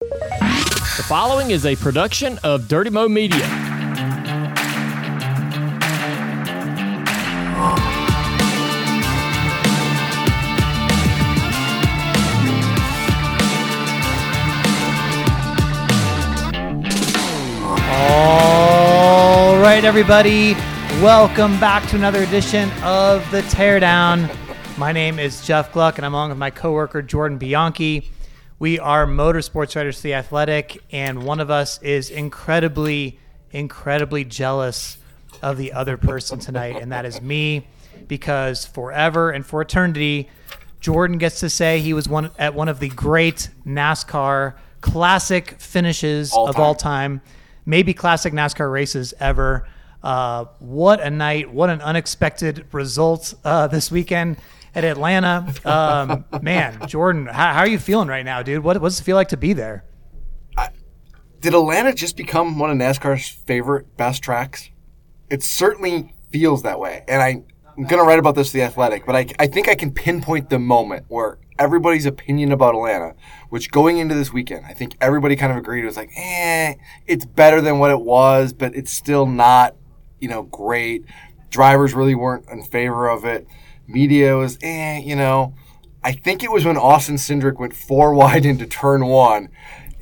The following is a production of Dirty Mo Media. All right, everybody, welcome back to another edition of the Teardown. My name is Jeff Gluck, and I'm along with my coworker Jordan Bianchi. We are motorsports writers for the Athletic, and one of us is incredibly, incredibly jealous of the other person tonight, and that is me, because forever and for eternity, Jordan gets to say he was one at one of the great NASCAR classic finishes All of time. all time, maybe classic NASCAR races ever. Uh, what a night! What an unexpected result uh, this weekend at Atlanta. Um, man, Jordan, how, how are you feeling right now, dude? What what's it feel like to be there? Did Atlanta just become one of NASCAR's favorite best tracks? It certainly feels that way. And I, I'm going to write about this to The Athletic, but I, I think I can pinpoint the moment where everybody's opinion about Atlanta, which going into this weekend, I think everybody kind of agreed it was like, eh, it's better than what it was, but it's still not, you know, great. Drivers really weren't in favor of it. Media was, eh, you know. I think it was when Austin Cindric went four wide into turn one.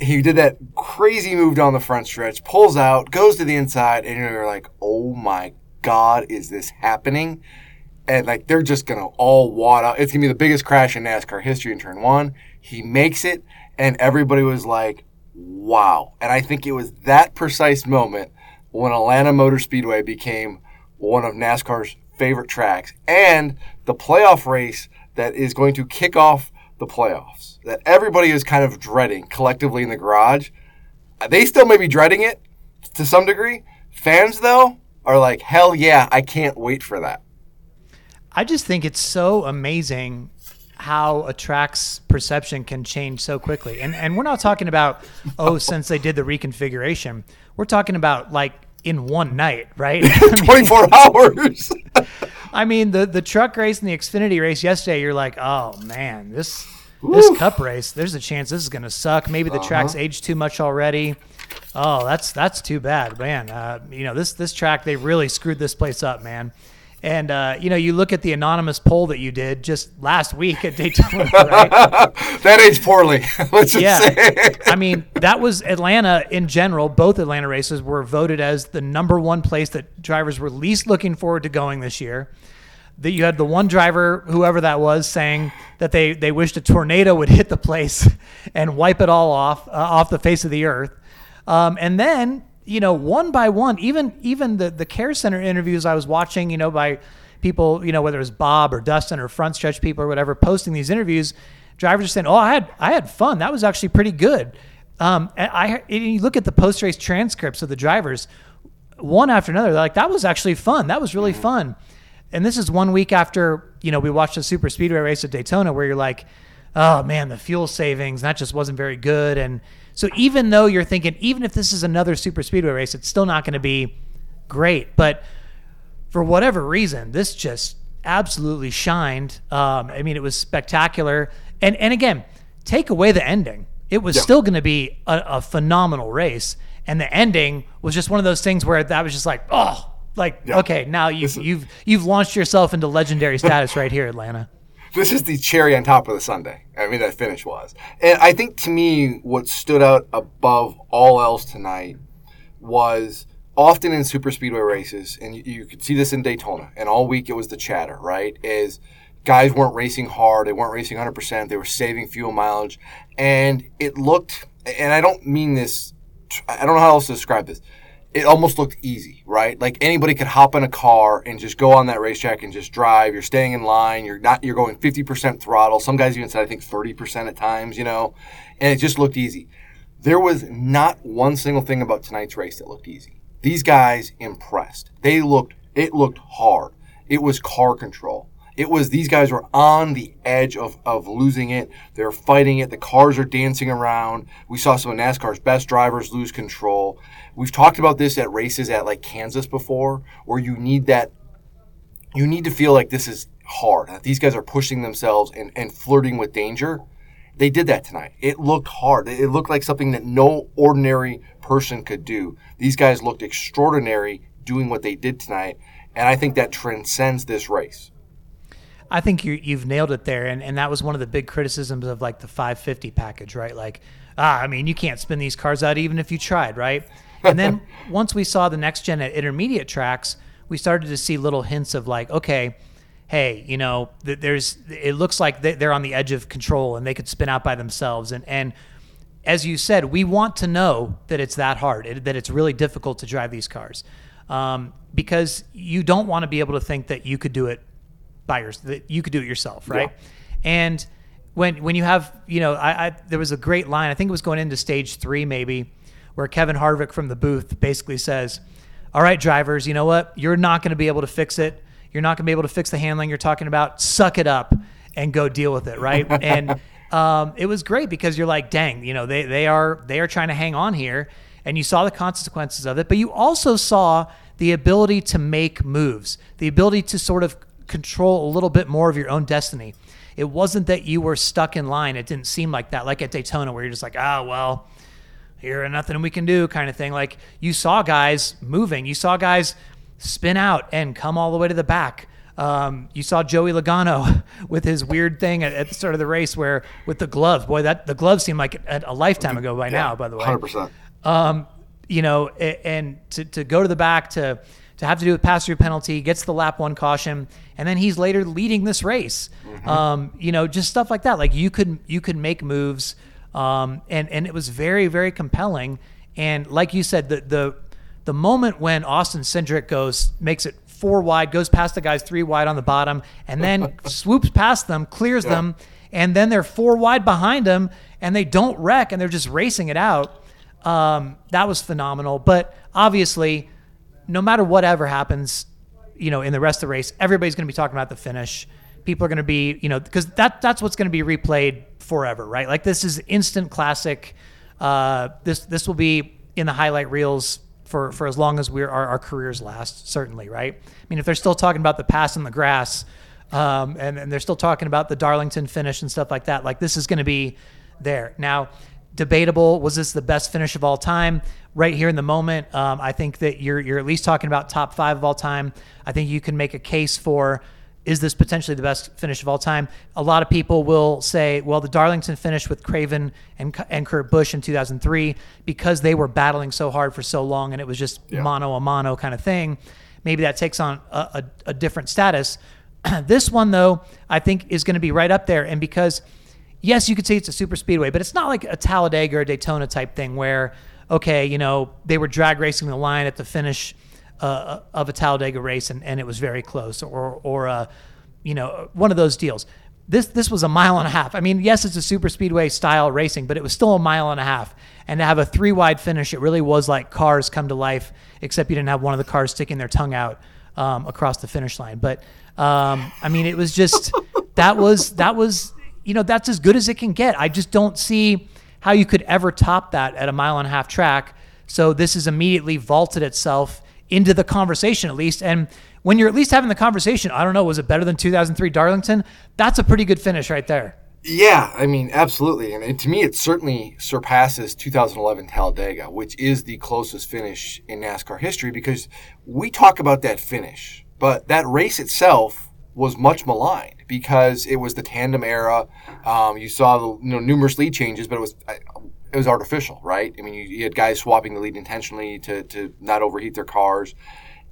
He did that crazy move down the front stretch, pulls out, goes to the inside, and you're like, oh my God, is this happening? And like they're just gonna all wad out. It's gonna be the biggest crash in NASCAR history in turn one. He makes it, and everybody was like, wow. And I think it was that precise moment when Atlanta Motor Speedway became one of NASCAR's favorite tracks and the playoff race that is going to kick off the playoffs that everybody is kind of dreading collectively in the garage. They still may be dreading it to some degree. Fans, though, are like, hell yeah, I can't wait for that. I just think it's so amazing how a track's perception can change so quickly. And and we're not talking about oh since they did the reconfiguration. We're talking about like in one night, right? I mean- 24 hours. I mean, the the truck race and the Xfinity race yesterday, you're like, oh man, this this cup race, there's a chance this is gonna suck. Maybe the track's aged too much already. Oh, that's that's too bad, man. Uh, you know, this this track they really screwed this place up, man. And uh, you know, you look at the anonymous poll that you did just last week at Daytona, right? that aged poorly. Let's Yeah. say. I mean, that was Atlanta in general. Both Atlanta races were voted as the number one place that drivers were least looking forward to going this year. That you had the one driver, whoever that was, saying that they, they wished a tornado would hit the place and wipe it all off uh, off the face of the earth. Um, and then, you know, one by one, even even the the care center interviews I was watching, you know, by people, you know, whether it was Bob or Dustin or front stretch people or whatever, posting these interviews, drivers are saying, "Oh, I had I had fun. That was actually pretty good." Um, and I and you look at the post race transcripts of the drivers, one after another. They're like, "That was actually fun. That was really fun." And this is one week after you know we watched the super speedway race at Daytona, where you're like, "Oh man, the fuel savings that just wasn't very good." And so even though you're thinking, even if this is another super speedway race, it's still not going to be great. But for whatever reason, this just absolutely shined. Um, I mean, it was spectacular. And and again, take away the ending, it was still going to be a, a phenomenal race. And the ending was just one of those things where that was just like, oh, like okay, now you've you've you've launched yourself into legendary status right here, Atlanta. This is the cherry on top of the Sunday. I mean, that finish was. And I think to me, what stood out above all else tonight was often in super speedway races, and you, you could see this in Daytona, and all week it was the chatter, right? Is guys weren't racing hard, they weren't racing 100%, they were saving fuel mileage, and it looked, and I don't mean this, I don't know how else to describe this it almost looked easy, right? Like anybody could hop in a car and just go on that racetrack and just drive. You're staying in line. You're not. You're going 50% throttle. Some guys even said I think 30% at times. You know, and it just looked easy. There was not one single thing about tonight's race that looked easy. These guys impressed. They looked. It looked hard. It was car control. It was these guys were on the edge of, of losing it. They're fighting it. The cars are dancing around. We saw some of NASCAR's best drivers lose control. We've talked about this at races at like Kansas before, where you need that, you need to feel like this is hard. That these guys are pushing themselves and, and flirting with danger. They did that tonight. It looked hard. It looked like something that no ordinary person could do. These guys looked extraordinary doing what they did tonight. And I think that transcends this race. I think you, you've nailed it there. And, and that was one of the big criticisms of like the 550 package, right? Like, ah, I mean, you can't spin these cars out even if you tried, right? And then once we saw the next gen at intermediate tracks, we started to see little hints of like, okay, hey, you know, there's it looks like they're on the edge of control and they could spin out by themselves. And and as you said, we want to know that it's that hard, that it's really difficult to drive these cars, um, because you don't want to be able to think that you could do it by that you could do it yourself, right? Yeah. And when when you have, you know, I, I there was a great line. I think it was going into stage three, maybe where Kevin Harvick from the booth basically says, All right, drivers, you know what? You're not going to be able to fix it. You're not going to be able to fix the handling you're talking about. Suck it up and go deal with it, right? and um, it was great because you're like, dang, you know, they, they are they are trying to hang on here, and you saw the consequences of it, but you also saw the ability to make moves, the ability to sort of control a little bit more of your own destiny. It wasn't that you were stuck in line. It didn't seem like that, like at Daytona, where you're just like, ah, oh, well, here and nothing we can do kind of thing. Like you saw guys moving, you saw guys spin out and come all the way to the back. Um, you saw Joey Logano with his weird thing at, at, the start of the race where with the glove, boy, that the glove seemed like a, a lifetime ago by yeah, now, by the way. 100%. Um, you know, and to, to go to the back to, to have to do a pass through penalty, gets the lap one caution, and then he's later leading this race. Mm-hmm. Um, you know, just stuff like that. Like you could you could make moves um, and and it was very very compelling. And like you said, the the the moment when Austin Cindric goes makes it four wide, goes past the guys three wide on the bottom, and then swoops past them, clears yeah. them, and then they're four wide behind him, and they don't wreck, and they're just racing it out. Um, that was phenomenal. But obviously, no matter whatever happens, you know, in the rest of the race, everybody's going to be talking about the finish. People are going to be, you know, because that that's what's going to be replayed forever, right? Like this is instant classic. Uh, this this will be in the highlight reels for for as long as we're our, our careers last, certainly, right? I mean, if they're still talking about the pass in the grass, um, and, and they're still talking about the Darlington finish and stuff like that, like this is going to be there now. Debatable. Was this the best finish of all time? Right here in the moment, um, I think that you're you're at least talking about top five of all time. I think you can make a case for is this potentially the best finish of all time? A lot of people will say, well, the Darlington finish with Craven and, and Kurt Busch in 2003, because they were battling so hard for so long and it was just yeah. mano a mono kind of thing, maybe that takes on a, a, a different status. this one, though, I think is going to be right up there. And because, yes, you could say it's a super speedway, but it's not like a Talladega or Daytona type thing where, okay, you know, they were drag racing the line at the finish – uh, of a Talladega race and, and it was very close, or or uh, you know one of those deals. This this was a mile and a half. I mean, yes, it's a super speedway style racing, but it was still a mile and a half. And to have a three wide finish, it really was like cars come to life, except you didn't have one of the cars sticking their tongue out um, across the finish line. But um, I mean, it was just that was that was you know that's as good as it can get. I just don't see how you could ever top that at a mile and a half track. So this has immediately vaulted itself into the conversation at least. And when you're at least having the conversation, I don't know, was it better than 2003 Darlington? That's a pretty good finish right there. Yeah, I mean, absolutely. And, to me, it certainly surpasses 2011 Talladega, which is the closest finish in NASCAR history because we talk about that finish, but that race itself was much maligned because it was the tandem era. Um, you saw the you know numerous lead changes, but it was it was artificial, right? I mean, you, you had guys swapping the lead intentionally to to not overheat their cars,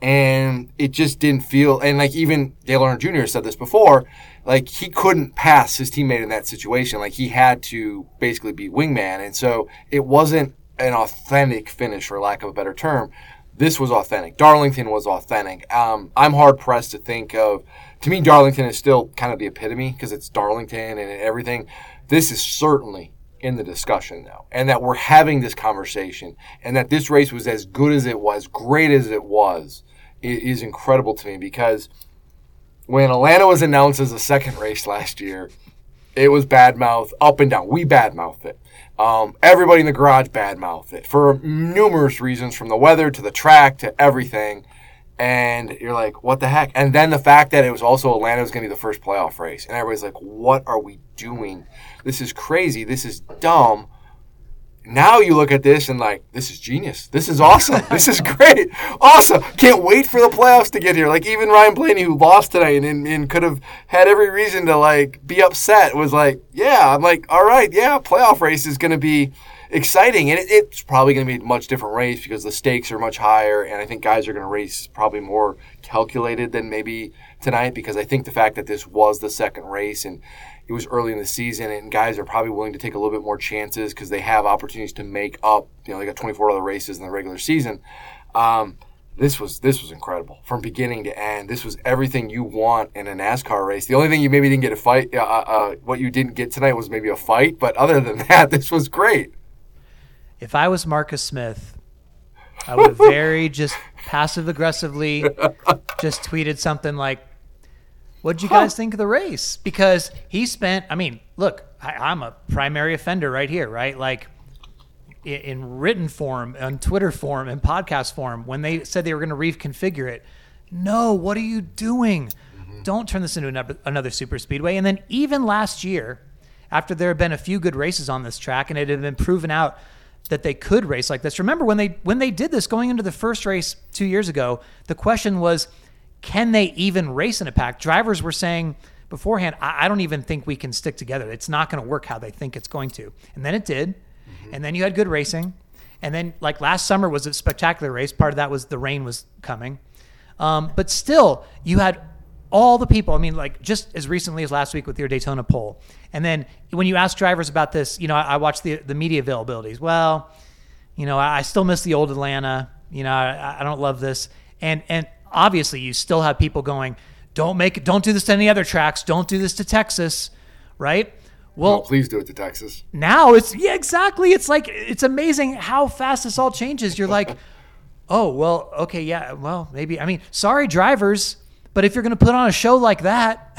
and it just didn't feel. And like even Dale Earnhardt Jr. said this before, like he couldn't pass his teammate in that situation. Like he had to basically be wingman, and so it wasn't an authentic finish, for lack of a better term. This was authentic. Darlington was authentic. Um, I'm hard pressed to think of. To me, Darlington is still kind of the epitome because it's Darlington and everything. This is certainly in the discussion now, and that we're having this conversation, and that this race was as good as it was, great as it was, is incredible to me because when Atlanta was announced as a second race last year, it was bad mouth up and down. We bad mouthed it. Um, everybody in the garage bad mouthed it for numerous reasons, from the weather to the track to everything. And you're like, what the heck? And then the fact that it was also Atlanta was going to be the first playoff race, and everybody's like, what are we doing? This is crazy. This is dumb. Now you look at this and like, this is genius. This is awesome. this is great. Awesome. Can't wait for the playoffs to get here. Like even Ryan Blaney, who lost tonight and, and could have had every reason to like be upset, was like, yeah. I'm like, all right, yeah. Playoff race is going to be exciting, and it, it's probably going to be a much different race because the stakes are much higher, and I think guys are going to race probably more calculated than maybe tonight because I think the fact that this was the second race and it was early in the season, and guys are probably willing to take a little bit more chances because they have opportunities to make up. You know, they got 24 other races in the regular season. Um, this was this was incredible from beginning to end. This was everything you want in a NASCAR race. The only thing you maybe didn't get a fight, uh, uh, what you didn't get tonight was maybe a fight, but other than that, this was great. If I was Marcus Smith, I would have very just passive aggressively just tweeted something like, What'd you guys think of the race? Because he spent, I mean, look, I, am a primary offender right here, right? Like in, in written form, on Twitter form, and podcast form, when they said they were going to reconfigure it, no, what are you doing? Mm-hmm. Don't turn this into another, another super speedway. And then even last year, after there had been a few good races on this track and it had been proven out that they could race like this. Remember when they when they did this going into the first race 2 years ago, the question was can they even race in a pack? Drivers were saying beforehand, I, I don't even think we can stick together. It's not going to work how they think it's going to. And then it did. Mm-hmm. And then you had good racing. And then, like last summer was a spectacular race. Part of that was the rain was coming. Um, but still, you had all the people. I mean, like just as recently as last week with your Daytona poll. And then when you ask drivers about this, you know, I, I watched the the media availabilities. Well, you know, I, I still miss the old Atlanta. You know, I, I don't love this. And and obviously you still have people going, don't make it, don't do this to any other tracks, don't do this to Texas, right? Well, no, please do it to Texas. Now it's yeah, exactly. It's like it's amazing how fast this all changes. You're like, oh well, okay, yeah, well maybe. I mean, sorry, drivers. But if you're going to put on a show like that,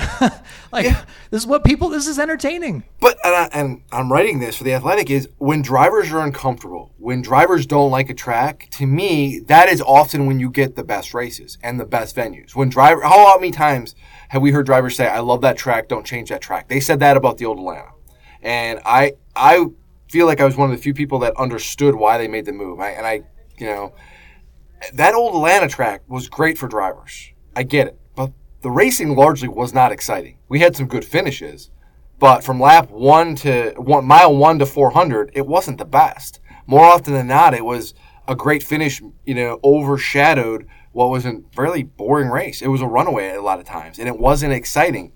like yeah. this is what people. This is entertaining. But and, I, and I'm writing this for the Athletic is when drivers are uncomfortable, when drivers don't like a track. To me, that is often when you get the best races and the best venues. When driver, how many times have we heard drivers say, "I love that track. Don't change that track." They said that about the old Atlanta, and I I feel like I was one of the few people that understood why they made the move. I, and I, you know, that old Atlanta track was great for drivers. I get it the racing largely was not exciting. We had some good finishes, but from lap one to one, mile one to 400, it wasn't the best. More often than not, it was a great finish, you know, overshadowed what was a fairly boring race. It was a runaway a lot of times, and it wasn't exciting.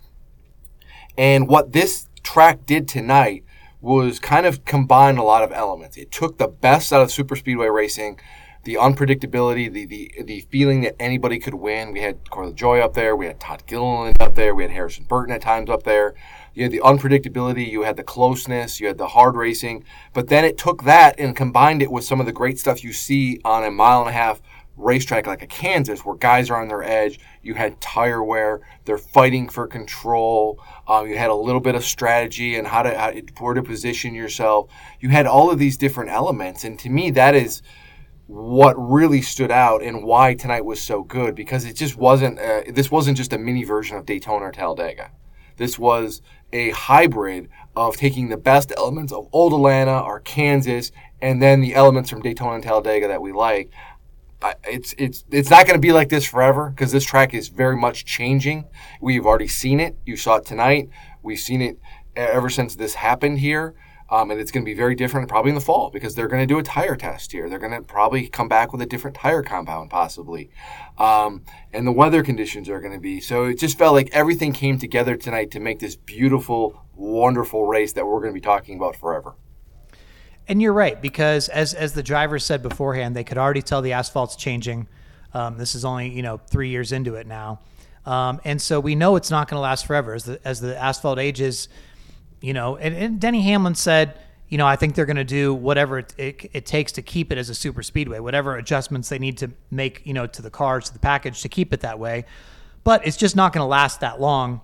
And what this track did tonight was kind of combine a lot of elements. It took the best out of super speedway racing the unpredictability, the, the the feeling that anybody could win. We had Corey LaJoie up there, we had Todd Gilliland up there, we had Harrison Burton at times up there. You had the unpredictability, you had the closeness, you had the hard racing, but then it took that and combined it with some of the great stuff you see on a mile and a half racetrack like a Kansas, where guys are on their edge. You had tire wear; they're fighting for control. Um, you had a little bit of strategy and how to how, where to position yourself. You had all of these different elements, and to me, that is what really stood out and why tonight was so good because it just wasn't uh, this wasn't just a mini version of Daytona or Talladega. This was a hybrid of taking the best elements of old Atlanta or Kansas and then the elements from Daytona and Talladega that we like. It's it's it's not going to be like this forever because this track is very much changing. We've already seen it. You saw it tonight. We've seen it ever since this happened here. Um, and it's going to be very different probably in the fall because they're going to do a tire test here. They're going to probably come back with a different tire compound, possibly. Um, and the weather conditions are going to be. So it just felt like everything came together tonight to make this beautiful, wonderful race that we're going to be talking about forever. And you're right because as as the drivers said beforehand, they could already tell the asphalt's changing. Um, this is only you know three years into it now, um, and so we know it's not going to last forever as the as the asphalt ages you know, and, and Denny Hamlin said, you know, I think they're going to do whatever it, it, it, takes to keep it as a super speedway, whatever adjustments they need to make, you know, to the cars, to the package to keep it that way. But it's just not going to last that long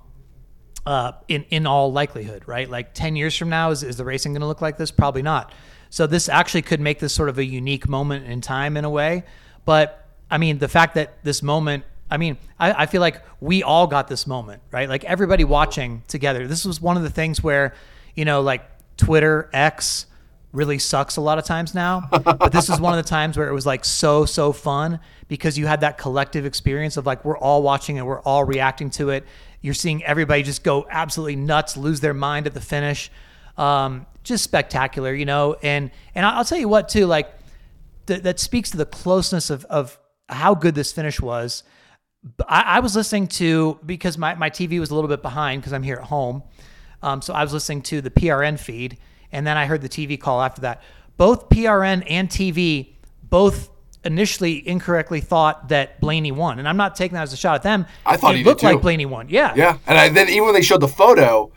uh, in, in all likelihood, right? Like 10 years from now, is, is the racing going to look like this? Probably not. So this actually could make this sort of a unique moment in time in a way. But I mean, the fact that this moment I mean, I, I, feel like we all got this moment, right? Like everybody watching together. This was one of the things where, you know, like Twitter, X really sucks a lot of times now. but this is one of the times where it was like so, so fun because you had that collective experience of like we're all watching it, we're all reacting to it. You're seeing everybody just go absolutely nuts, lose their mind at the finish. Um, just spectacular, you know. And and I'll tell you what too, like th- that speaks to the closeness of of how good this finish was I, I, was listening to because my, my TV was a little bit behind because I'm here at home. Um, so I was listening to the PRN feed, and then I heard the TV call after that. Both PRN and TV both initially incorrectly thought that Blaney won, and I'm not taking that as a shot at them. I thought it he looked like Blaney won. Yeah, yeah. And I, then even when they showed the photo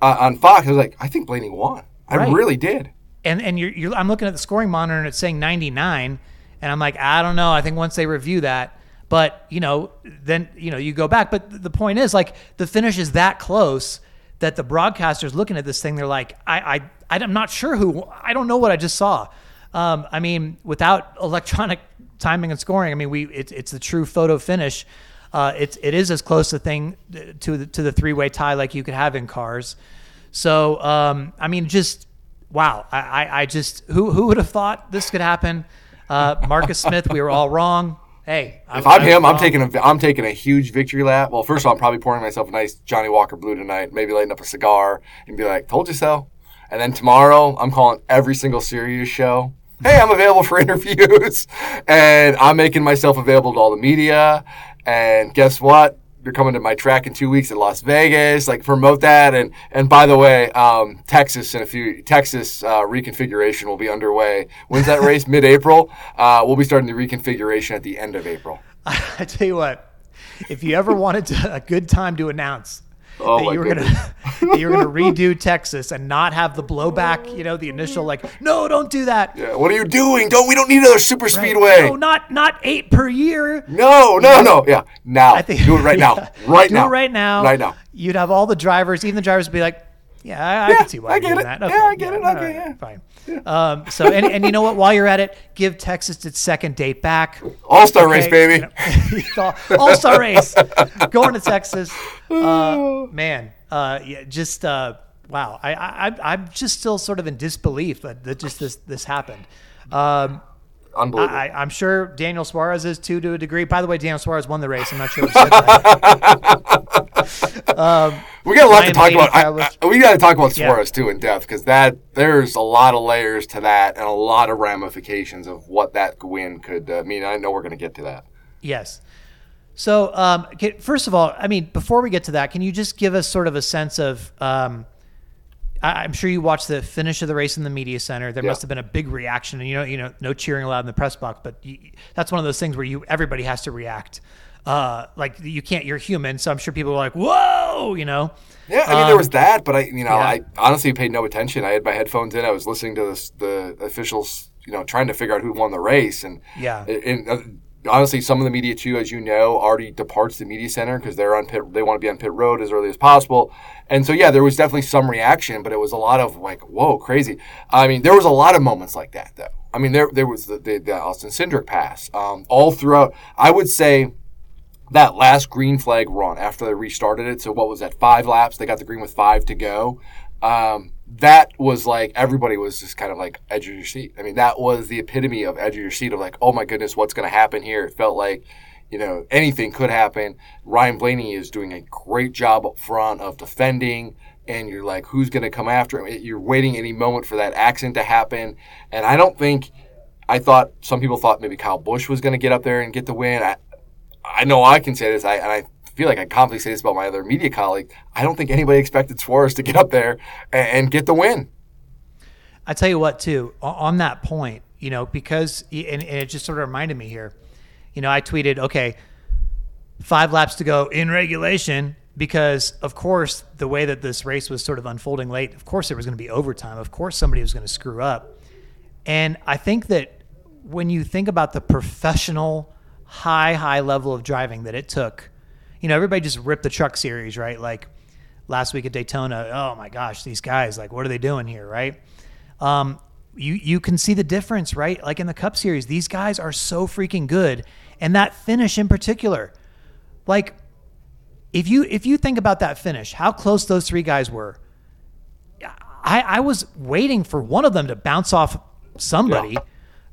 uh, on Fox, I was like, I think Blaney won. I right. really did. And and you're, you're, I'm looking at the scoring monitor and it's saying 99, and I'm like, I don't know. I think once they review that but you know, then you know you go back. But the point is, like the finish is that close that the broadcasters looking at this thing, they're like, I, I, I'm not sure who. I don't know what I just saw. Um, I mean, without electronic timing and scoring, I mean, we it, it's the true photo finish. Uh, it's it is as close a thing to the to the three way tie like you could have in cars. So um, I mean, just wow. I, I, I just who who would have thought this could happen? Uh, Marcus Smith, we were all wrong hey, I'm, if I'm, I'm him, I'm um, taking a I'm taking a huge victory lap. Well, first of all, I'm probably pouring myself a nice Johnnie Walker Blue tonight, maybe lighting up a cigar and be like, "Told you so." And then tomorrow, I'm calling every single Sirius show. Hey, I'm available for interviews, and I'm making myself available to all the media. And guess what? You're coming to my track in two weeks in Las Vegas. Like promote that. And and by the way, um, Texas in a few Texas uh, reconfiguration will be underway. When's that race? Mid April. Uh, we'll be starting the reconfiguration at the end of April. I tell you what, if you ever wanted to, a good time to announce Oh that you were goodness. gonna you were gonna redo Texas and not have the blowback, you know, the initial like, no, don't do that. Yeah, what are you doing? Don't we don't need another super right. speedway. No, not not eight per year. No, no, no. Yeah. Now. I think, do it right now. Right do now. Do it right now. Right now. You'd have all the drivers, even the drivers would be like, Yeah, I, I yeah, can see why I you're get doing it. that. Okay, yeah, I get yeah, it. Okay, yeah. Fine. Um, so and, and you know what? While you're at it, give Texas its second date back. All star okay? race, baby. You know, all star race. Going to Texas. Uh, man, uh, yeah, just uh, wow. I, I I'm just still sort of in disbelief that, that just this this happened. Um, Unbelievable. I, am sure Daniel Suarez is too to a degree. By the way, Daniel Suarez won the race. I'm not sure. um, we got a lot to talk about. I, I, we got to talk about Suarez yeah. too in depth because that there's a lot of layers to that and a lot of ramifications of what that win could uh, mean. I know we're going to get to that. Yes. So, um, first of all, I mean, before we get to that, can you just give us sort of a sense of? Um, I, am sure you watched the finish of the race in the media center. There yeah. must have been a big reaction, and you know, you know, no cheering allowed in the press box. But you, that's one of those things where you everybody has to react. Uh, like you can't, you're human, so I'm sure people were like, "Whoa," you know. Yeah, I mean, um, there was that, but I, you know, yeah. I honestly paid no attention. I had my headphones in. I was listening to this, the officials, you know, trying to figure out who won the race, and yeah, and, uh, honestly, some of the media too, as you know, already departs the media center because they're on pit. They want to be on pit road as early as possible. And so, yeah, there was definitely some reaction, but it was a lot of like, whoa, crazy. I mean, there was a lot of moments like that, though. I mean, there there was the, the, the Austin Cindric pass um, all throughout. I would say that last green flag run after they restarted it. So what was that? Five laps. They got the green with five to go. Um, that was like everybody was just kind of like edge of your seat. I mean, that was the epitome of edge of your seat of like, oh my goodness, what's going to happen here? It felt like, you know, anything could happen. Ryan Blaney is doing a great job up front of defending, and you're like, who's going to come after him? You're waiting any moment for that accident to happen, and I don't think. I thought some people thought maybe Kyle Busch was going to get up there and get the win. I, I know I can say this, I, and I feel like I confidently say this about my other media colleague. I don't think anybody expected Suarez to get up there and, and get the win. I tell you what, too, on that point, you know, because and, and it just sort of reminded me here. You know, I tweeted, okay, five laps to go in regulation because of course the way that this race was sort of unfolding late of course there was going to be overtime of course somebody was going to screw up and i think that when you think about the professional high high level of driving that it took you know, everybody just ripped the truck series, right? Like last week at Daytona, oh my gosh, these guys, like, what are they doing here, right? Um, you you can see the difference, right? Like in the Cup Series, these guys are so freaking good, and that finish in particular, like if you if you think about that finish, how close those three guys were. I, I was waiting for one of them to bounce off somebody. Yeah.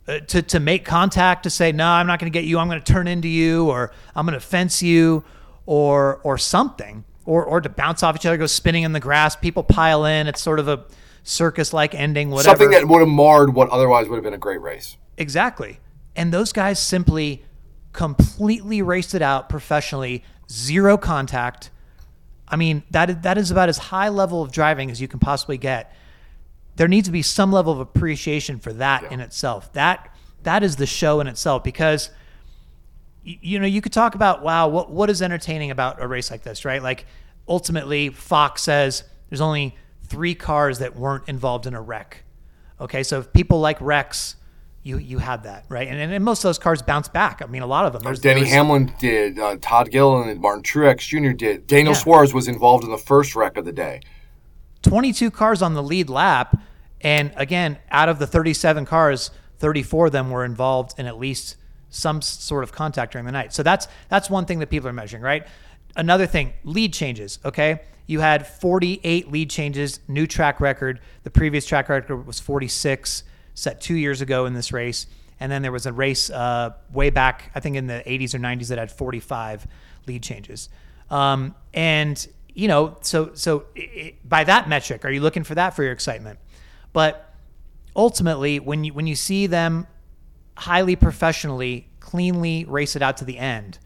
Uh, to, to make contact to say no i'm not going to get you i'm going to turn into you or i'm going to fence you or or something, or or to bounce off each other, go spinning in the grass. People pile in. It's sort of a circus-like ending. Whatever. Something that would have marred what otherwise would have been a great race. Exactly. And those guys simply completely raced it out professionally, zero contact. I mean, that that is about as high level of driving as you can possibly get. There needs to be some level of appreciation for that yeah. in itself. That that is the show in itself because you know, you could talk about, wow, what, what is entertaining about a race like this, right? Like ultimately, Fox says there's only three cars that weren't involved in a wreck. Okay, so if people like wrecks, you you had that, right? And, and most of those cars bounce back. I mean, a lot of them. There's, Denny there's, Hamlin did, uh, Todd Gilliland and Martin Truex Jr. did. Daniel yeah. Suarez was involved in the first wreck of the day. 22 cars on the lead lap. And again, out of the 37 cars, 34 of them were involved in at least some sort of contact during the night. So that's that's one thing that people are measuring, right? Another thing, lead changes, okay? You had 48 lead changes, new track record. The previous track record was 46, set 2 years ago in this race. And then there was a race uh, way back, I think in the 80s or 90s that had 45 lead changes. Um, and you know, so so it, by that metric, are you looking for that for your excitement? But ultimately, when you when you see them highly professionally, cleanly race it out to the end,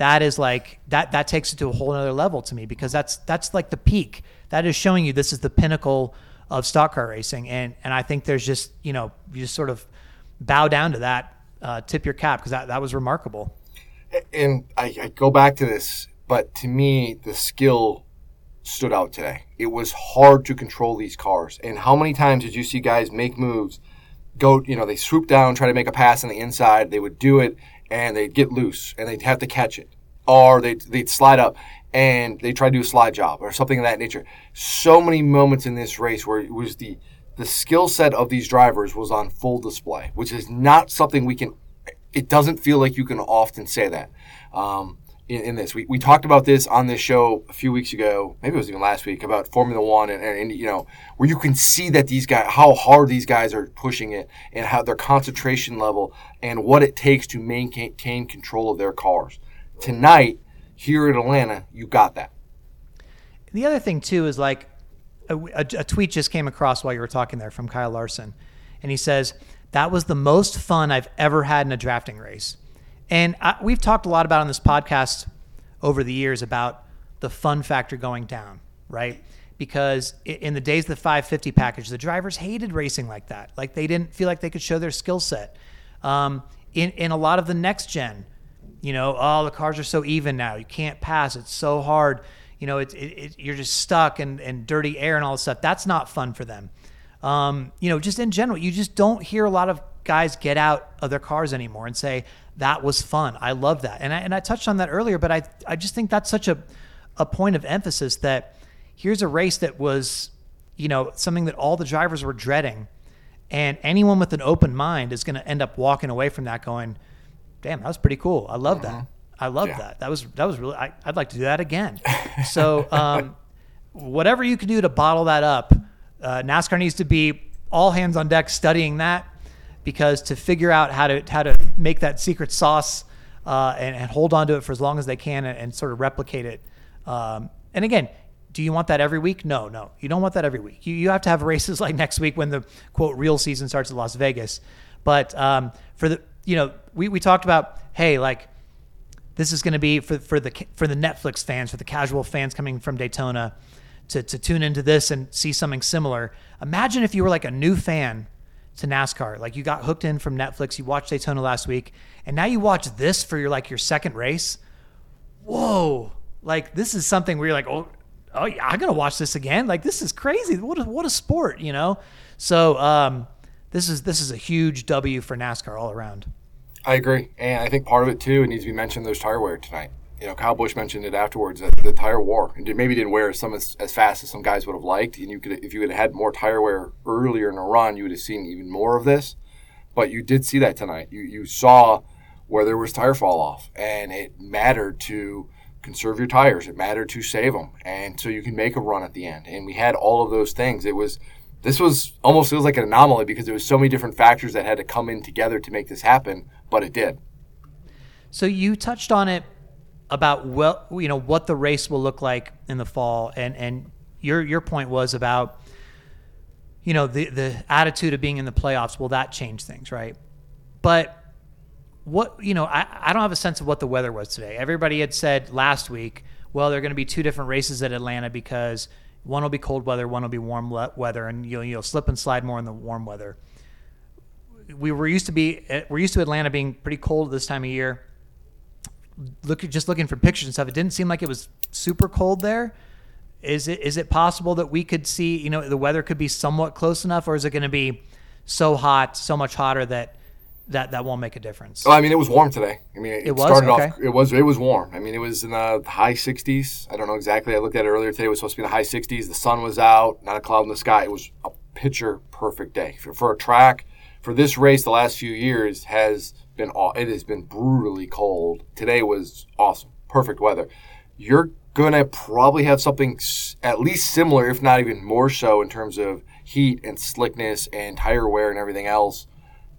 that is like that that takes it to a whole other level to me because that's that's like the peak. That is showing you this is the pinnacle of stock car racing, and and I think there's just you know you just sort of bow down to that, uh, tip your cap because that that was remarkable. And I, I go back to this, but to me the skill stood out today. It was hard to control these cars, and how many times did you see guys make moves? Go, you know, they swoop down, try to make a pass on the inside. They would do it and they'd get loose and they'd have to catch it. Or they'd, they'd slide up and they try to do a slide job or something of that nature. So many moments in this race where it was the, the skill set of these drivers was on full display, which is not something we can, it doesn't feel like you can often say that. Um, in, in, this. We, we talked about this on this show a few weeks ago, maybe it was even last week, about Formula One and, and, and, you know, where you can see that these guys, how hard these guys are pushing it and how their concentration level and what it takes to maintain control of their cars. Tonight, here at Atlanta, you got that. The other thing, too, is like a, a, a tweet just came across while you were talking there from Kyle Larson. And he says, That was the most fun I've ever had in a drafting race. And I, we've talked a lot about on this podcast over the years about the fun factor going down, right? Because in the days of the 550 package, the drivers hated racing like that. Like they didn't feel like they could show their skill set. Um, in, in a lot of the next gen, you know, oh, the cars are so even now. You can't pass. It's so hard. You know, it, it, it you're just stuck and, and dirty air and all this stuff. That's not fun for them. Um, you know, just in general, you just don't hear a lot of guys get out of their cars anymore and say, that was fun. I love that. And I, and I touched on that earlier, but I, I just think that's such a, a point of emphasis that here's a race that was, you know, something that all the drivers were dreading. And anyone with an open mind is going to end up walking away from that going, damn, that was pretty cool. I love that. I love yeah. that. That was, that was really, I, would like to do that again. so, um, whatever you can do to bottle that up, uh, NASCAR needs to be all hands on deck studying that because to figure out how to how to make that secret sauce uh, and, and, hold on to it for as long as they can and, and sort of replicate it. Um, and again, do you want that every week? No, no, you don't want that every week. You, you have to have races like next week when the quote real season starts in Las Vegas. But um, for the you know we, we talked about hey like this is going to be for for the for the Netflix fans for the casual fans coming from Daytona to to tune into this and see something similar. Imagine if you were like a new fan to NASCAR. Like you got hooked in from Netflix, you watched Daytona last week, and now you watch this for your like your second race. Whoa. Like this is something where you're like, oh, oh yeah, I'm gonna watch this again. Like this is crazy. What a what a sport, you know? So um, this is this is a huge W for NASCAR all around. I agree, and I think part of it too. It needs to be mentioned. Those tire wear tonight you know, Kyle Busch mentioned it afterwards that the tire wore and maybe didn't wear some as, as fast as some guys would have liked. And you could, if you had had more tire wear earlier in the run, you would have seen even more of this. But you did see that tonight. You you saw where there was tire fall off, and it mattered to conserve your tires. It mattered to save them, and so you can make a run at the end. And we had all of those things. It was this was almost feels like an anomaly because there was so many different factors that had to come in together to make this happen, but it did. So you touched on it about well, you know, what the race will look like in the fall, and and your your point was about, you know, the the attitude of being in the playoffs. Will that change things, right? But what you know, I, I don't have a sense of what the weather was today. Everybody had said last week, well, there are going to be two different races at Atlanta because one will be cold weather, one will be warm weather, and you'll you'll slip and slide more in the warm weather. We were used to be eh, we're used to Atlanta being pretty cold this time of year look just looking for pictures and stuff, it didn't seem like it was super cold there. Is it is it possible that we could see, you know, the weather could be somewhat close enough, or is it going to be so hot, so much hotter that that that won't make a difference? Well, I mean, it was warm today. I mean, it, it was? started okay. off. It was it was warm. I mean, it was in the high 60s. I don't know exactly. I looked at it earlier today. It was supposed to be in the high 60s. The sun was out, not a cloud in the sky. It was a picture perfect day for, for a track. For this race, the last few years has been it has been brutally cold. Today was awesome, perfect weather. You're gonna probably have something at least similar, if not even more so, in terms of heat and slickness and tire wear and everything else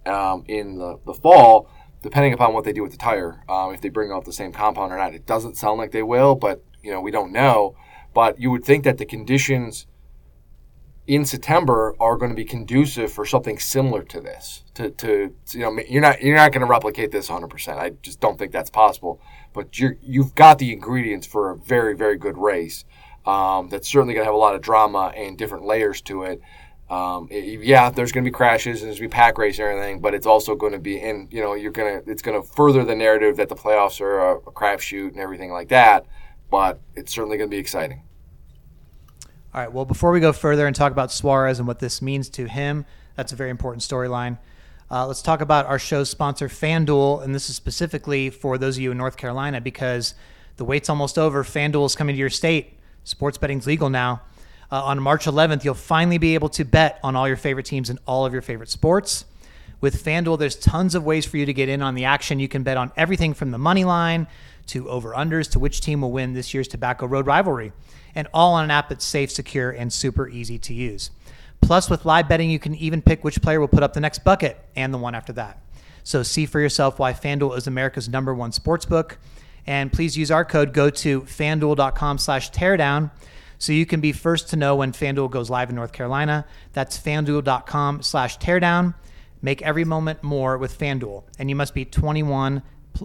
um, in the, the fall, depending upon what they do with the tire. Um, if they bring out the same compound or not, it doesn't sound like they will, but you know we don't know. But you would think that the conditions in September are going to be conducive for something similar to this. To, to you know, you're not you're not going to replicate this 100. percent I just don't think that's possible. But you you've got the ingredients for a very very good race. Um, that's certainly going to have a lot of drama and different layers to it. Um, it, yeah, there's going to be crashes and there's going to be pack race and everything, but it's also going to be, and you know, you're going to, it's going to further the narrative that the playoffs are a, a crapshoot and everything like that. But it's certainly going to be exciting. All right. Well, before we go further and talk about Suarez and what this means to him, that's a very important storyline. Uh, let's talk about our show's sponsor, FanDuel, and this is specifically for those of you in North Carolina because the wait's almost over. FanDuel is coming to your state. Sports betting's legal now. Uh, on March 11th, you'll finally be able to bet on all your favorite teams and all of your favorite sports. With FanDuel, there's tons of ways for you to get in on the action. You can bet on everything from the money line to over unders to which team will win this year's Tobacco Road rivalry and all on an app that's safe, secure, and super easy to use. Plus, with live betting, you can even pick which player will put up the next bucket and the one after that. So see for yourself why FanDuel is America's number one sports book. And please use our code. Go to fanduel.com slash teardown so you can be first to know when FanDuel goes live in North Carolina. That's fanduel.com slash teardown. Make every moment more with FanDuel. And you must be 21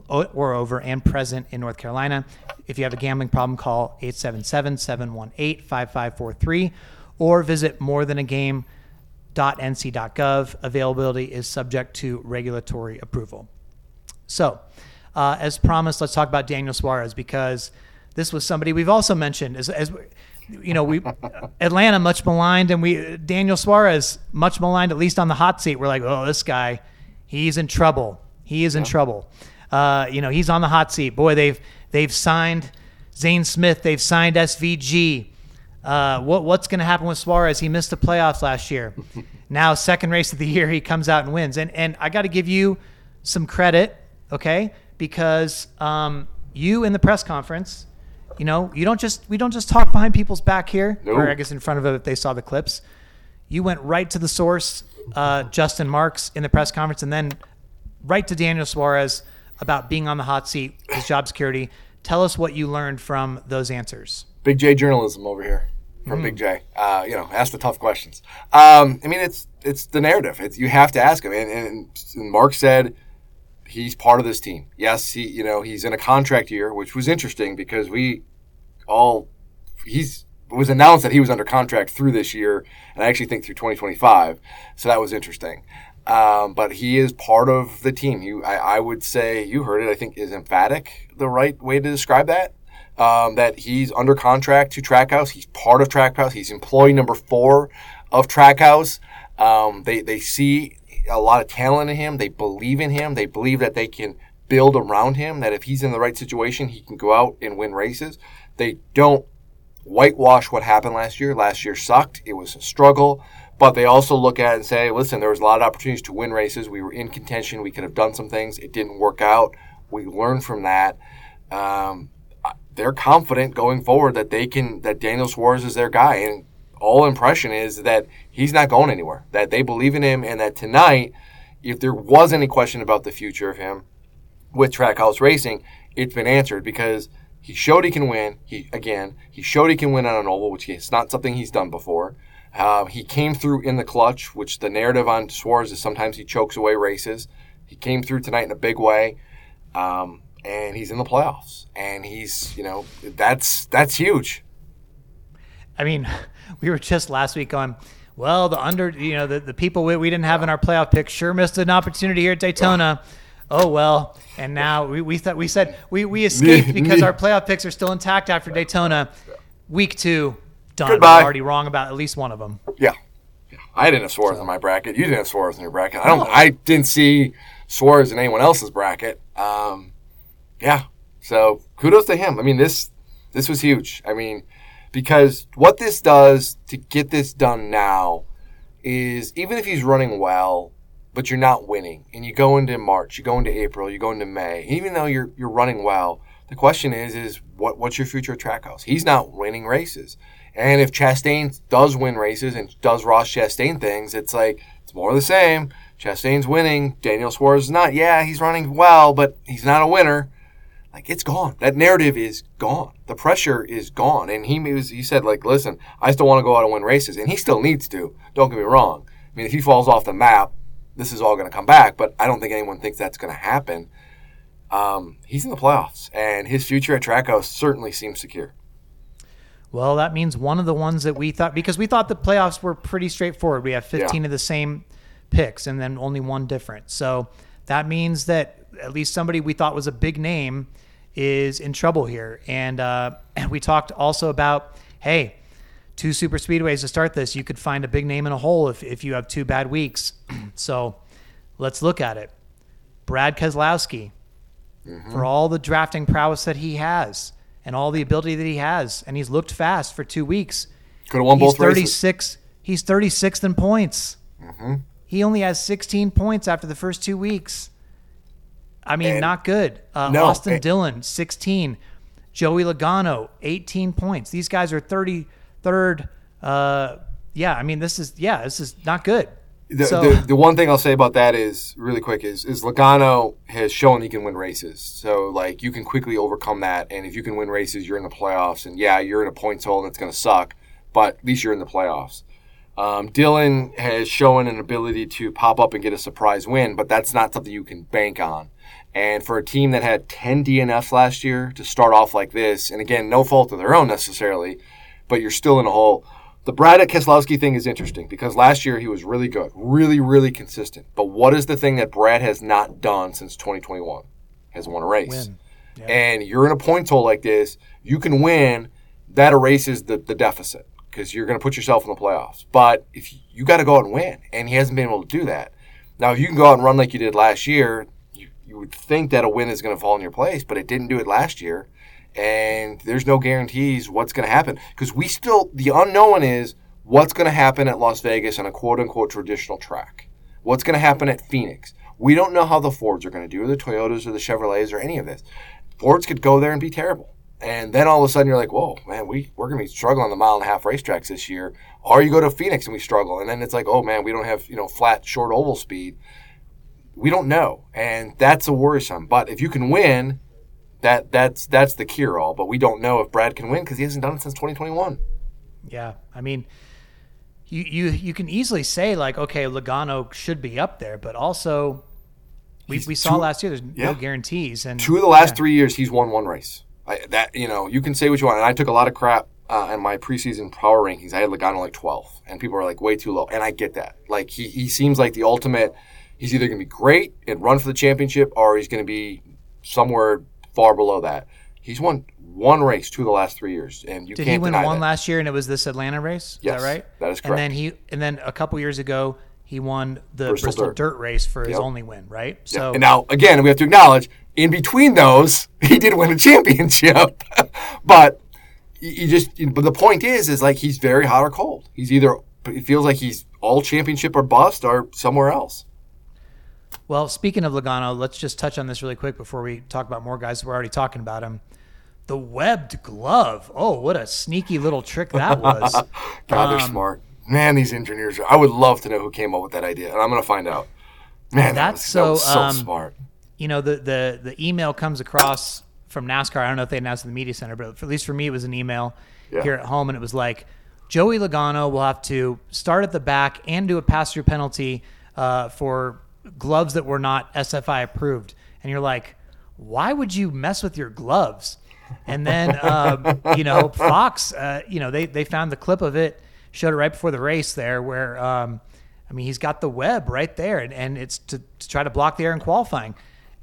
or over and present in North Carolina. If you have a gambling problem, call 877 718 5543 or visit morethanagame.nc.gov. Availability is subject to regulatory approval. So, uh, as promised, let's talk about Daniel Suarez because this was somebody we've also mentioned as, as you know, we Atlanta much maligned, and we Daniel Suarez much maligned, at least on the hot seat. We're like, oh, this guy, he's in trouble. He is in trouble. Uh, you know, he's on the hot seat. Boy, they've they've signed Zane Smith. They've signed SVG. Uh, what what's going to happen with Suarez? He missed the playoffs last year. now, second race of the year, he comes out and wins. And and I got to give you some credit, okay? Because um, you in the press conference, you know, you don't just we don't just talk behind people's back here, nope. or I guess in front of it if they saw the clips. you went right to the source, uh, Justin Marks, in the press conference, and then right to Daniel Suarez about being on the hot seat, his job security. Tell us what you learned from those answers. Big J journalism over here from Big J. Uh, you know, ask the tough questions. Um, I mean, it's it's the narrative. It's, you have to ask him. And, and, and Mark said he's part of this team. Yes, he you know he's in a contract year, which was interesting because we all he's it was announced that he was under contract through this year, and I actually think through 2025. So that was interesting. Um, but he is part of the team. You, I, I would say, you heard it. I think is emphatic the right way to describe that. Um, that he's under contract to Trackhouse. He's part of Trackhouse. He's employee number four of Trackhouse. Um, they they see a lot of talent in him. They believe in him. They believe that they can build around him. That if he's in the right situation, he can go out and win races. They don't whitewash what happened last year. Last year sucked. It was a struggle. But they also look at it and say, listen, there was a lot of opportunities to win races. We were in contention. We could have done some things. It didn't work out. We learned from that. Um, they're confident going forward that they can, that Daniel Suarez is their guy. And all impression is that he's not going anywhere, that they believe in him, and that tonight, if there was any question about the future of him with Trackhouse Racing, it's been answered because he showed he can win. He again, he showed he can win on an oval, which is not something he's done before. Uh, he came through in the clutch, which the narrative on Suarez is sometimes he chokes away races. He came through tonight in a big way, um, and he's in the playoffs. And he's, you know, that's that's huge. I mean, we were just last week going, well, the under, you know, the, the people we, we didn't have in our playoff pick sure missed an opportunity here at Daytona. Oh well, and now we, we thought we said we, we escaped because our playoff picks are still intact after Daytona. Week two, done. Goodbye. We're already wrong about at least one of them. Yeah. Yeah. I didn't have Suarez in my bracket. You didn't have Suarez in your bracket. I don't. I didn't see Suarez in anyone else's bracket. Um, yeah. So kudos to him. I mean this this was huge. I mean because what this does to get this done now is even if he's running well, but you're not winning, and you go into March, you go into April, you go into May, even though you're you're running well, the question is is what what's your future at Trackhouse? He's not winning races. And if Chastain does win races and does Ross Chastain things, it's like it's more of the same. Chastain's winning, Daniel Suarez is not. Yeah, he's running well, but he's not a winner. Like it's gone. That narrative is gone. The pressure is gone. And he was he said like, listen, I still want to go out and win races, and he still needs to. Don't get me wrong. I mean, if he falls off the map, this is all going to come back. But I don't think anyone thinks that's going to happen. Um, he's in the playoffs, and his future at Trackhouse certainly seems secure. Well, that means one of the ones that we thought because we thought the playoffs were pretty straightforward. We have 15 Yeah. of the same picks and then only one different. So that means that at least somebody we thought was a big name is in trouble here. And uh, we talked also about hey, two super speedways to start this. You could find a big name in a hole if, if you have two bad weeks. so let's look at it. Brad Keselowski, for all the drafting prowess that he has and all the ability that he has, and he's looked fast for two weeks. Could have won he's both races. 36. He's 36th in points. Mm-hmm. He only has 16 points after the first two weeks. I mean, And- not good. Uh, No, Austin and- Dillon, 16. Joey Logano, 18 points. These guys are 33rd. Uh, yeah, I mean, this is yeah, this is not good. The, so the, the one thing I'll say about that is really quick is is Logano has shown he can win races. So like you can quickly overcome that, and if you can win races, you're in the playoffs. And yeah, you're in a points hole, and it's going to suck, but at least you're in the playoffs. Um, Dillon has shown an ability to pop up and get a surprise win, but that's not something you can bank on. And for a team that had 10 DNFs last year to start off like this, and again, no fault of their own necessarily, but you're still in a hole. The Brad Keselowski thing is interesting because last year he was really good, really, really consistent. But what is the thing that Brad has not done since 2021? Has won a race. Win. And you're in a points hole like this, you can win. That erases the, the deficit because you're going to put yourself in the playoffs. But if you, you got to go out and win, and he hasn't been able to do that. Now, if you can go out and run like you did last year, you, you would think that a win is going to fall in your place, but it didn't do it last year and there's no guarantees what's going to happen because we still the unknown is what's going to happen at Las Vegas on a quote unquote traditional track. What's going to happen at Phoenix? We don't know how the Fords are going to do, or the Toyotas, or the Chevrolets, or any of this. Fords could go there and be terrible. And then all of a sudden you're like, whoa, man, we, we're going to be struggling on the mile and a half racetracks this year. Or you go to Phoenix and we struggle. And then it's like, oh, man, we don't have, you know, flat, short oval speed. We don't know. And that's a worrisome. But if you can win, that that's that's the cure all. But we don't know if Brad can win because he hasn't done it since 2021. Yeah, I mean, you you you can easily say like, okay, Logano should be up there, but also we, we saw two- last year there's yeah. no guarantees, and Two of the last yeah. three years, he's won one race. I, that you know, you can say what you want. And I took a lot of crap uh, in my preseason power rankings. I had Logano like 12, and people are like way too low. And I get that. Like he, he seems like the ultimate. He's either going to be great and run for the championship, or he's going to be somewhere far below that. He's won one race two of the last three years, and you Did can't he win one that. last year, and it was this Atlanta race? Is Yes, that right? that is correct. And then he and then a couple years ago he won the Bristol Bristol, Dirt. Dirt. race for his only win, right? So And now, again, we have to acknowledge in between those, he did win a championship. but you just, but the point is, is like he's very hot or cold. He's either, it feels like he's all championship or bust or somewhere else. Well, speaking of Logano, let's just touch on this really quick before we talk about more guys. We're already talking about him. The webbed glove. Oh, what a sneaky little trick that was. God, they're Um, smart. Man, these engineers, are, I would love to know who came up with that idea. And I'm going to find out. Man, that That's that was so, so um, smart. you know, the, the, the email comes across from NASCAR. I don't know if they announced it in the media center, but at least for me, it was an email Yeah. here at home. And it was like, Joey Logano will have to start at the back and do a pass through penalty uh, for gloves that were not SFI approved. And you're like, why would you mess with your gloves? And then, um, you know, Fox, uh, you know, they, they found the clip of it, showed it right before the race there, where, um, I mean, he's got the web right there, and, and it's to, to try to block the air in qualifying.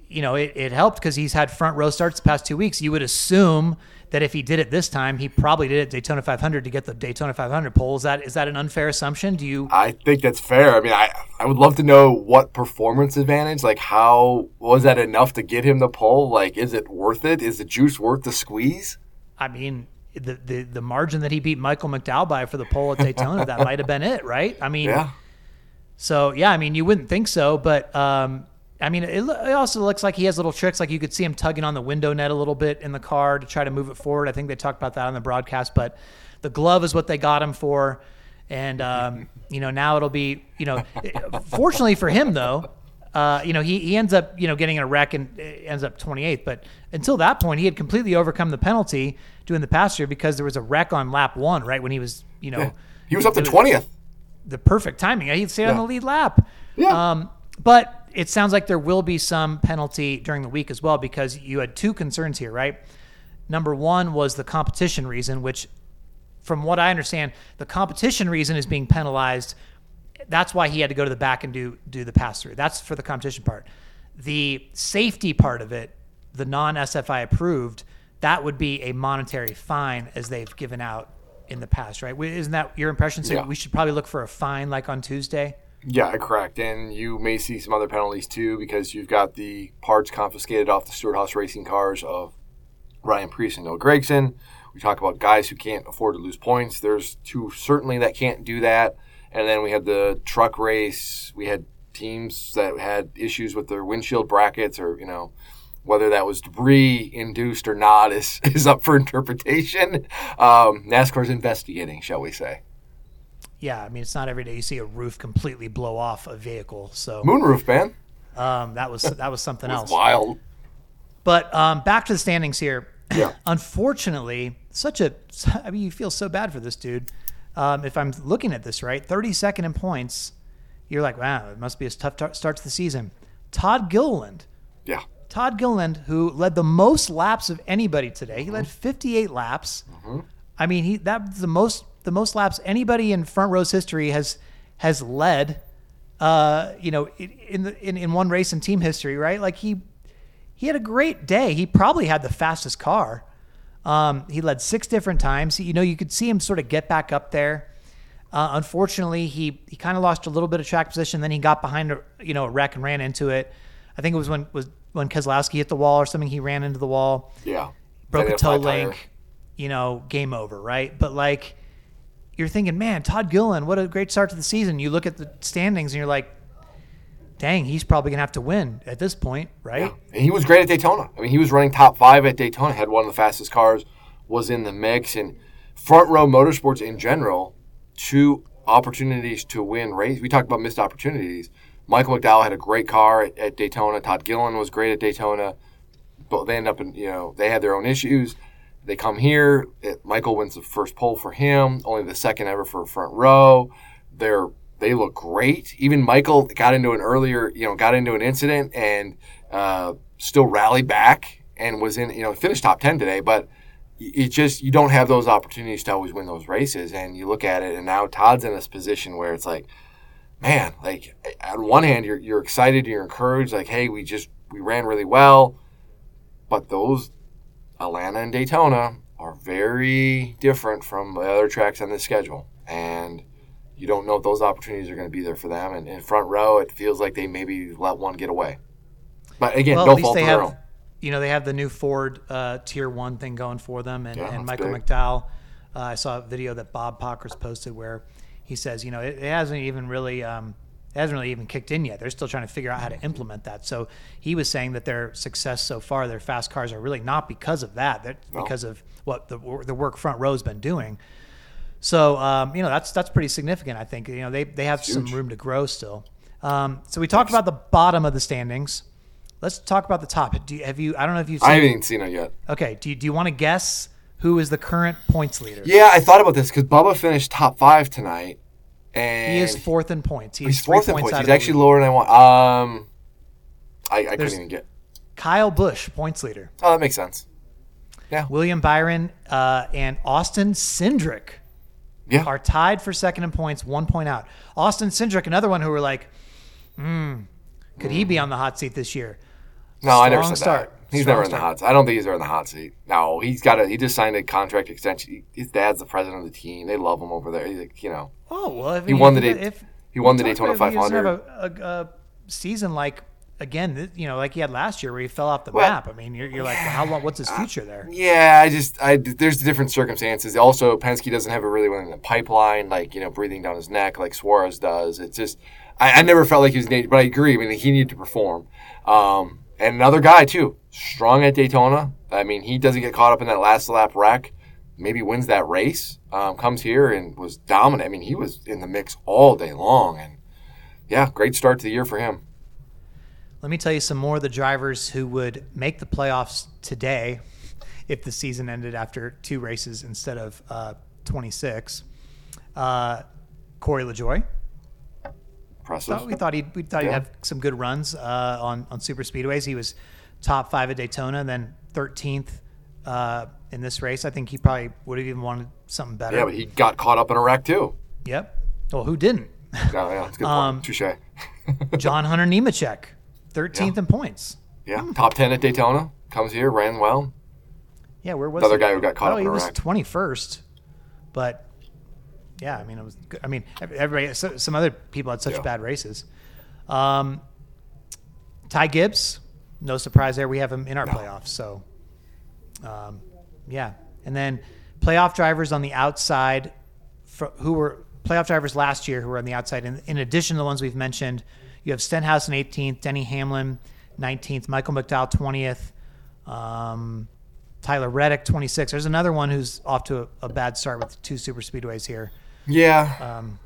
You know, it, it helped because he's had front row starts the past two weeks. You would assume that if he did it this time, he probably did it at Daytona 500 to get the Daytona 500 pole. Is that is that an unfair assumption? Do you? I think that's fair. I mean, I, I would love to know what performance advantage, like how was that enough to get him the pole? Like, is it worth it? Is the juice worth the squeeze? I mean, the, the the margin that he beat Michael McDowell by for the pole at Daytona, that might have been it, right? I mean, Yeah. So yeah, I mean, you wouldn't think so, but um, I mean, it, it also looks like he has little tricks. Like you could see him tugging on the window net a little bit in the car to try to move it forward. I think they talked about that on the broadcast, but the glove is what they got him for, and um, you know now it'll be you know, fortunately for him though. Uh, you know, he, he ends up, you know, getting in a wreck and uh, ends up 28th. But until that point, he had completely overcome the penalty doing the pass year because there was a wreck on lap one, right? When he was, you know, He was up to it 20th. the perfect timing. He'd stay on the lead lap. Yeah. Um, but it sounds like there will be some penalty during the week as well because you had two concerns here, right? Number one was the competition reason, which, from what I understand, the competition reason is being penalized. That's why he had to go to the back and do do the pass through. That's for the competition part. The safety part of it, the non SFI approved, that would be a monetary fine as they've given out in the past, right? Isn't that your impression? So Yeah. we should probably look for a fine like on Tuesday. Yeah, correct. And you may see some other penalties too because you've got the parts confiscated off the Stewart-Haas racing cars of Ryan Preece and Noah Gragson. We talk about guys who can't afford to lose points. There's two certainly that can't do that. And then we had the truck race. We had teams that had issues with their windshield brackets or, you know, whether that was debris induced or not is, is up for interpretation. Um, NASCAR's investigating, shall we say. Yeah, I mean it's not every day you see a roof completely blow off a vehicle. So Moonroof, man. um, that was that was something It else. wild. But um, back to the standings here. Yeah. Unfortunately, such a I mean you feel so bad for this dude. Um, if I'm looking at this right, 32nd in points, you're like, wow, it must be a tough tar- start to the season. Todd Gilliland, Yeah. Todd Gilliland, who led the most laps of anybody today. He led 58 laps. I mean, he that's the most the most laps anybody in front row's history has has led. Uh, you know, in in, the, in in one race in team history, right? Like he he had a great day. He probably had the fastest car. Um, he led six different times. You know, you could see him sort of get back up there. Uh, unfortunately, he he kind of lost a little bit of track position. Then he got behind a you know a wreck and ran into it. I think it was when was when Keselowski hit the wall or something. He ran into the wall, Yeah. broke a toe tire. link. You know, game over, right? But like, you're thinking, man, Todd Gilliland, what a great start to the season. You look at the standings and you're like, dang, he's probably gonna have to win at this point, right? Yeah. He was great at Daytona. I mean, he was running top five at Daytona, had one of the fastest cars, was in the mix, and front row motorsports in general, two opportunities to win race. We talked about missed opportunities. Michael McDowell had a great car at, at Daytona. Todd Gilliland was great at Daytona, but they end up in you know they had their own issues. They come here. It, Michael wins the first pole for him, only the second ever for front row. They're they look great. Even Michael got into an earlier, you know, got into an incident and uh, still rallied back and was in, you know, finished top ten today. But it just you don't have those opportunities to always win those races. And you look at it, and now Todd's in this position where it's like, man, like on one hand you're you're excited, you're encouraged, like, hey, we just we ran really well, but those Atlanta and Daytona are very different from the other tracks on the schedule, and you don't know if those opportunities are going to be there for them. And in front row, it feels like they maybe let one get away. But again, well, no at least fault of have, their own. you know, they have the new Ford uh, Tier One thing going for them, and, Yeah, and Michael big. McDowell. Uh, I saw a video that Bob Pockrass posted where he says, you know, it, it hasn't even really. Um, it hasn't really even kicked in yet. They're still trying to figure out how to implement that. So he was saying that their success so far, their fast cars, are really not because of that. They're No. because of what the the work front row's been doing. So um, you know that's that's pretty significant. I think you know they they have some huge. room to grow still. Um, so we talked about the bottom of the standings. Let's talk about the top. Do you, have you? I don't know if you've seen. I haven't even seen it yet. okay. Do you, do you want to guess who is the current points leader? Yeah, I thought about this because Bubba finished top five tonight, and He is fourth in points. He's, He's fourth in points. points. He's actually lower than I want. Um, I, I couldn't even get. Kyle Busch points leader. Oh, that makes sense. Yeah. William Byron uh, and Austin Cindric Yeah, are tied for second in points, one point out. Austin Cindric, another one who were like, hmm, could he be on the hot seat this year? no, I never strong said start. that. He's never in the hot. seat. I don't think he's ever in the hot seat. No, he's got a. He just signed a contract extension. He- His dad's the president of the team. They love him over there. He's like, you know, Oh well, if He won the Day- if- he won the Daytona about if he 500. Have a, a, a season like again, you know, like he had last year where he fell off the Well, map. I mean, you're, you're like, well, how long? What's his future there? Yeah, I just I there's different circumstances. Also, Penske doesn't have a really one in the pipeline, like you know, breathing down his neck like Suarez does. It's just I, I never felt like he was needed, but I agree. I mean, he needed to perform. Um, and another guy too, strong at Daytona. I mean, he doesn't get caught up in that last lap wreck. Maybe wins that race. Um, comes here and was dominant. I mean, he was in the mix all day long, and yeah, great start to the year for him. Let me tell you some more of the drivers who would make the playoffs today if the season ended after two races instead of uh, 26. Uh, Corey LaJoie. Impressive. Thought, we thought he'd we thought he'd have some good runs uh, on on super speedways. He was top five at Daytona, and then 13th uh, in this race. I think he probably would have even wanted something better. yeah, but he got caught up in a wreck too. Yep. Well, who didn't? Yeah, yeah, that's good Um. Touche. John Hunter Nemechek, 13th in points. Yeah, top ten at Daytona. Comes here, ran well. Yeah, where was Another he? guy who got caught oh, up he was 21st, but yeah, I mean it was. Good. I mean everybody. So, some other people had such Yeah. bad races. Um, Ty Gibbs, no surprise there. We have him in our playoffs, so um, yeah. And then playoff drivers on the outside, fr who were playoff drivers last year, who were on the outside. In, in addition to the ones we've mentioned, you have Stenhouse in 18th, Denny Hamlin 19th, Michael McDowell 20th. Um, Tyler Reddick, 26. There's another one who's off to a, a bad start with two super speedways here. Yeah, Um,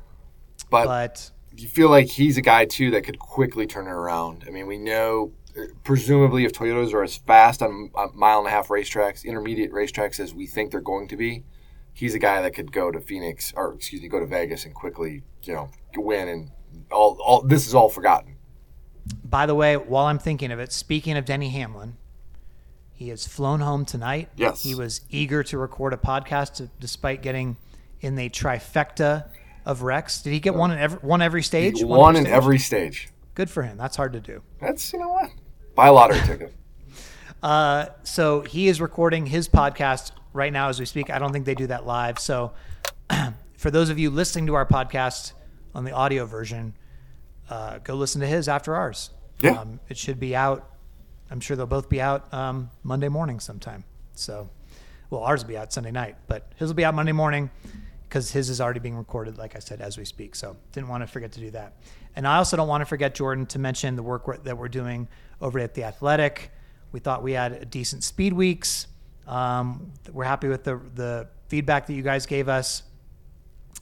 but, but you feel like he's a guy too that could quickly turn it around. I mean, we know uh, presumably if Toyotas are as fast on a mile and a half racetracks, intermediate racetracks as we think they're going to be, he's a guy that could go to Phoenix or excuse me, go to Vegas and quickly, you know, win and all. All this is all forgotten. by the way, while I'm thinking of it, speaking of Denny Hamlin, he has flown home tonight. Yes. He was eager to record a podcast despite getting in the trifecta of wrecks. Did he get one in every, one every stage? One won in stage? every stage. Good for him. That's hard to do. That's you know what, buy a lottery ticket. Uh, so he is recording his podcast right now as we speak. I don't think they do that live. So for those of you listening to our podcast on the audio version, uh, go listen to his after ours. Yeah. Um, it should be out. I'm sure they'll both be out um, Monday morning sometime. So, well, ours will be out Sunday night, but his will be out Monday morning. Because his is already being recorded, like I said, as we speak. So didn't want to forget to do that. And I also don't want to forget, Jordan, to mention the work that we're doing over at the Athletic. We thought we had a decent speed weeks. Um, we're happy with the the feedback that you guys gave us,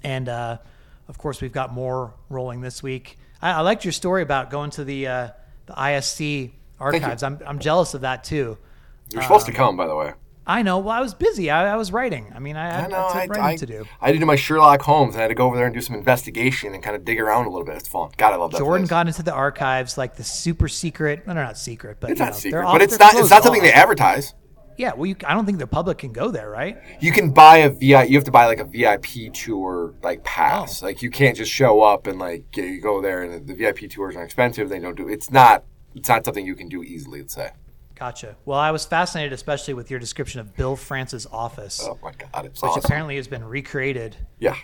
and uh, of course we've got more rolling this week. I, I liked your story about going to the uh, the ISC archives. I'm I'm jealous of that too. You're supposed to come, by the way. I know. Well, I was busy. I, I was writing. I mean, I, I, I know. I I, had writing I, to do. I had to do my Sherlock Holmes, and I had to go over there and do some investigation and kind of dig around a little bit. It's fun. God, I love that. Jordan place. got into the archives, like the super secret. No, no, not secret, but It's not know, secret, they're but it's not. It's not something they advertise. Yeah, well, you, I don't think the public can go there, right? You can buy a vi. You have to buy like a VIP tour like pass. Oh. Like you can't just show up and like you go there and the VIP tours are expensive. They don't do. It's not. It's not something you can do easily. Let's say. Gotcha. Well, I was fascinated, especially with your description of Bill France's office, Oh my god, it's which awesome. apparently has been recreated, yeah.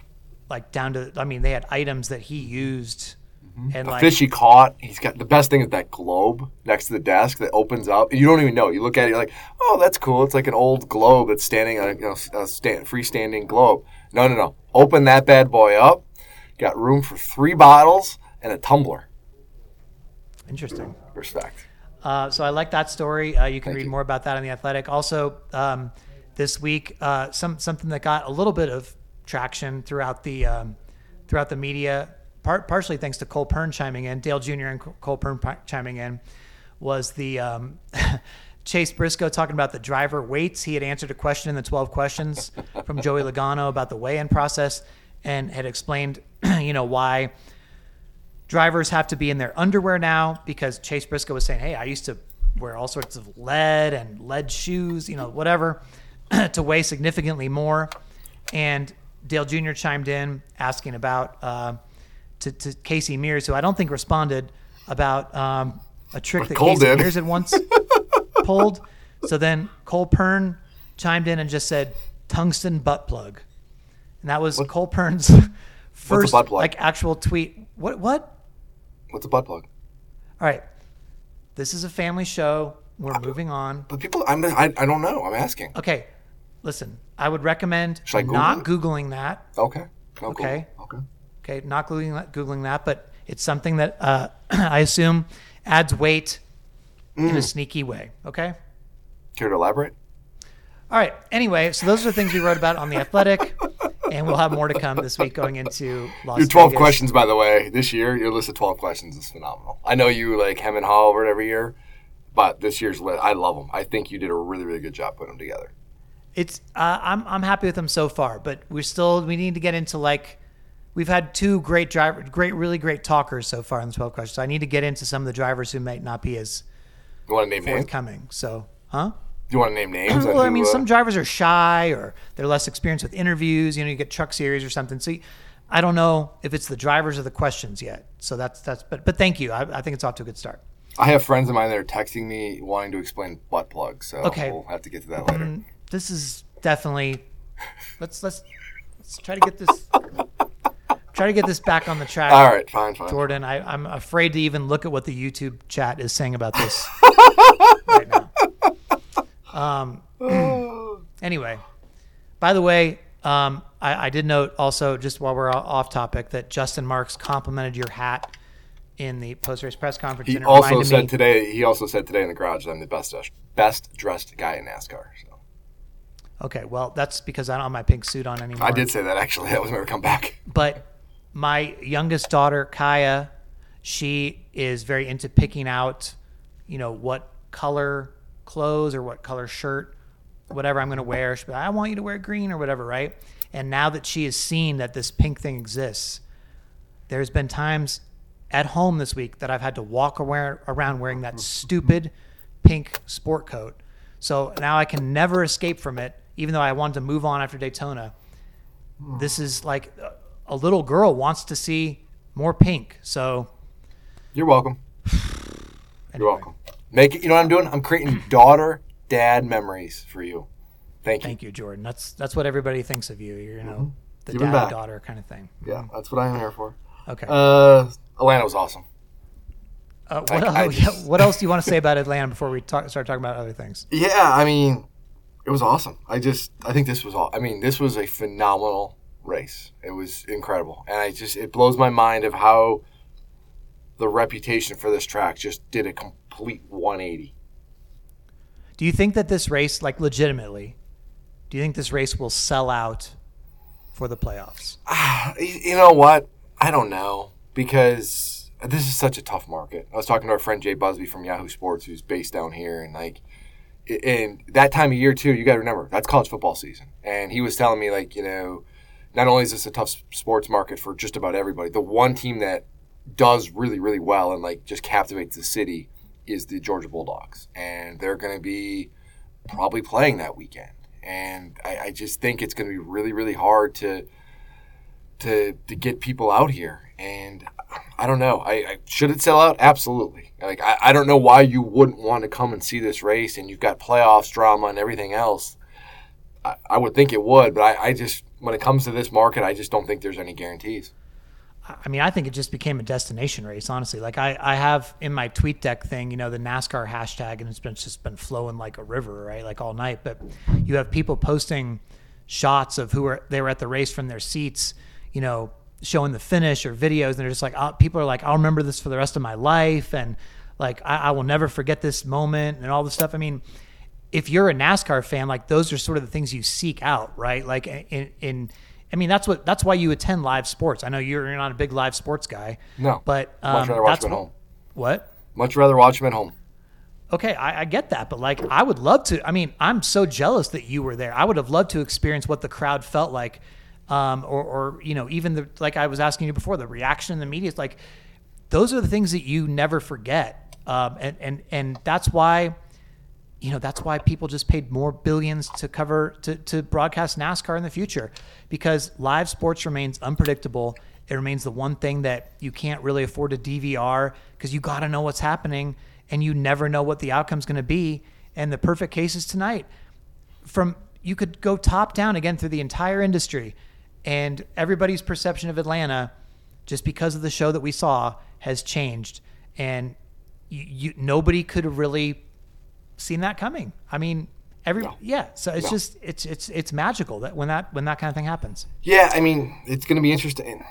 like down to. I mean, they had items that he used, mm-hmm. and A like fish he caught. He's got the best thing is that globe next to the desk that opens up. You don't even know. You look at it, you're like, oh, that's cool. It's like an old globe that's standing a, you know, a uh, stand, freestanding globe. No, no, no. Open that bad boy up. Got room for three bottles and a tumbler. interesting. Respect. Uh, so I like that story. Uh, you can Thank read you. more about that on the Athletic. Also, um, this week, uh, some something that got a little bit of traction throughout the um, throughout the media, part, partially thanks to Cole Pearn chiming in, Dale Jr. and Cole Pearn chiming in, was the um, Chase Briscoe talking about the driver weights. He had answered a question in the 12 questions from Joey Logano about the weigh-in process and had explained, you know, why drivers have to be in their underwear now because Chase Briscoe was saying, "Hey, I used to wear all sorts of lead and lead shoes, you know, whatever, to weigh significantly more." And Dale Jr. chimed in asking about uh, to, to Casey Mears, who I don't think responded about um, a trick that Cole Casey did. Mears had once pulled. So then Cole Pearn chimed in and just said tungsten butt plug, and that was Cole Pearn's first like actual tweet. What what? What's a butt plug? All right. This is a family show. We're moving on. But people, I'm, I, I don't know. I'm asking. Okay. Listen, I would recommend I Google not it? Googling that. Okay. No, Okay. Cool. Okay. Okay. Not Googling that, Googling that, but it's something that uh, I assume adds weight in Mm. a sneaky way. Okay. Care to elaborate? All right. Anyway, so those are the things we wrote about on The Athletic, and we'll have more to come this week going into Las Your 12 Vegas. questions, by the way, this year, your list of 12 questions is phenomenal. I know you like hem and haw over it every year, but this year's list, I love them. I think you did a really, really good job putting them together. It's uh, I'm I'm happy with them so far, but we're still we need to get into like we've had two great driver, great really great talkers so far in the 12 questions. So I need to get into some of the drivers who might not be as You want to name names? forthcoming. So, huh? Do you want to name names? Well, I who, mean, uh, some drivers are shy or they're less experienced with interviews. You know, you get Truck Series or something. So, you- I don't know if it's the drivers or the questions yet. So that's that's. But but thank you. I, I think it's off to a good start. I have friends of mine that are texting me wanting to explain butt plugs, so Okay. we'll have to get to that later. This is definitely. Let's let's let's try to get this. Try to get this back on the track. All right, fine, fine. Jordan, I, I'm afraid to even look at what the YouTube chat is saying about this right now. Um, anyway, by the way, um, I, I did note also, just while we're off topic, that Justin Marks complimented your hat in the post race press conference. He also said me, today. He also said today in the garage that I'm the best best dressed guy in NASCAR. So Okay, well, that's because I don't have my pink suit on anymore. I did say that actually. That was never come back. but my youngest daughter kaya she is very into picking out you know what color clothes or what color shirt whatever i'm going to wear she'll be like, i want you to wear green or whatever right and now that she has seen that this pink thing exists there's been times at home this week that i've had to walk around wearing that stupid pink sport coat so now i can never escape from it even though i wanted to move on after daytona this is like a- a little girl wants to see more pink. So You're welcome. You're welcome. Make it. You know what I'm doing? I'm creating daughter dad memories for you. Thank you. thank you, Jordan. That's that's what everybody thinks of you. You're, you know, the Giving dad back. daughter kind of thing. Yeah, that's what I'm here for. Okay. Uh, Atlanta was awesome. Uh, what, I- else, I just- what else do you want to say about Atlanta before we talk, start talking about other things? Yeah, I mean, it was awesome. I just, I think this was all. I mean, this was a phenomenal race. It was incredible, and I just it blows my mind of how the reputation for this track just did a complete 180. Do you think that this race, like legitimately, do you think this race will sell out for the playoffs? Ah, you know what? I don't know because this is such a tough market. I was talking to our friend Jay Busbee from Yahoo Sports, who's based down here, and like, and that time of year too. You got to remember that's college football season, and he was telling me like, you know, not only is this a tough sports market for just about everybody, the one team that does really really well and like just captivates the city is the Georgia Bulldogs, and they're going to be probably playing that weekend. And I, I just think it's going to be really, really hard to to to get people out here. And I don't know. I, I should it sell out? Absolutely. Like I, I don't know why you wouldn't want to come and see this race, and you've got playoffs drama and everything else. I, I would think it would, but I, I just when it comes to this market, I just don't think there's any guarantees. I mean, I think it just became a destination race, honestly. Like I, I have in my tweet deck thing, you know, the NASCAR hashtag, and it's been just been flowing like a river, right, like all night. But you have people posting shots of who are they were at the race from their seats, you know, showing the finish or videos, and they're just like, oh, people are like, I'll remember this for the rest of my life, and like I, I will never forget this moment, and all this stuff. I mean, if you're a NASCAR fan, like those are sort of the things you seek out, right? Like in in I mean, that's what that's why you attend live sports. I know you're, you're not a big live sports guy. No, but much um, rather watch that's them at what, home. what? Much rather watch them at home. Okay, I, I get that, but like, I would love to. I mean, I'm so jealous that you were there. I would have loved to experience what the crowd felt like, um, or, or you know, even the like I was asking you before, the reaction in the media. It's like those are the things that you never forget, um, and and and that's why, you know, that's why people just paid more billions to cover to to broadcast NASCAR in the future, because live sports remains unpredictable. It remains the one thing that you can't really afford to DVR because you got to know what's happening and you never know what the outcome's going to be. And the perfect case is tonight. From you could go top down again through the entire industry, and everybody's perception of Atlanta, just because of the show that we saw, has changed. And you, you nobody could really seen that coming. I mean, every No. yeah. So it's just it's it's it's magical that when that when that kind of thing happens. Yeah, I mean, it's going to be interesting.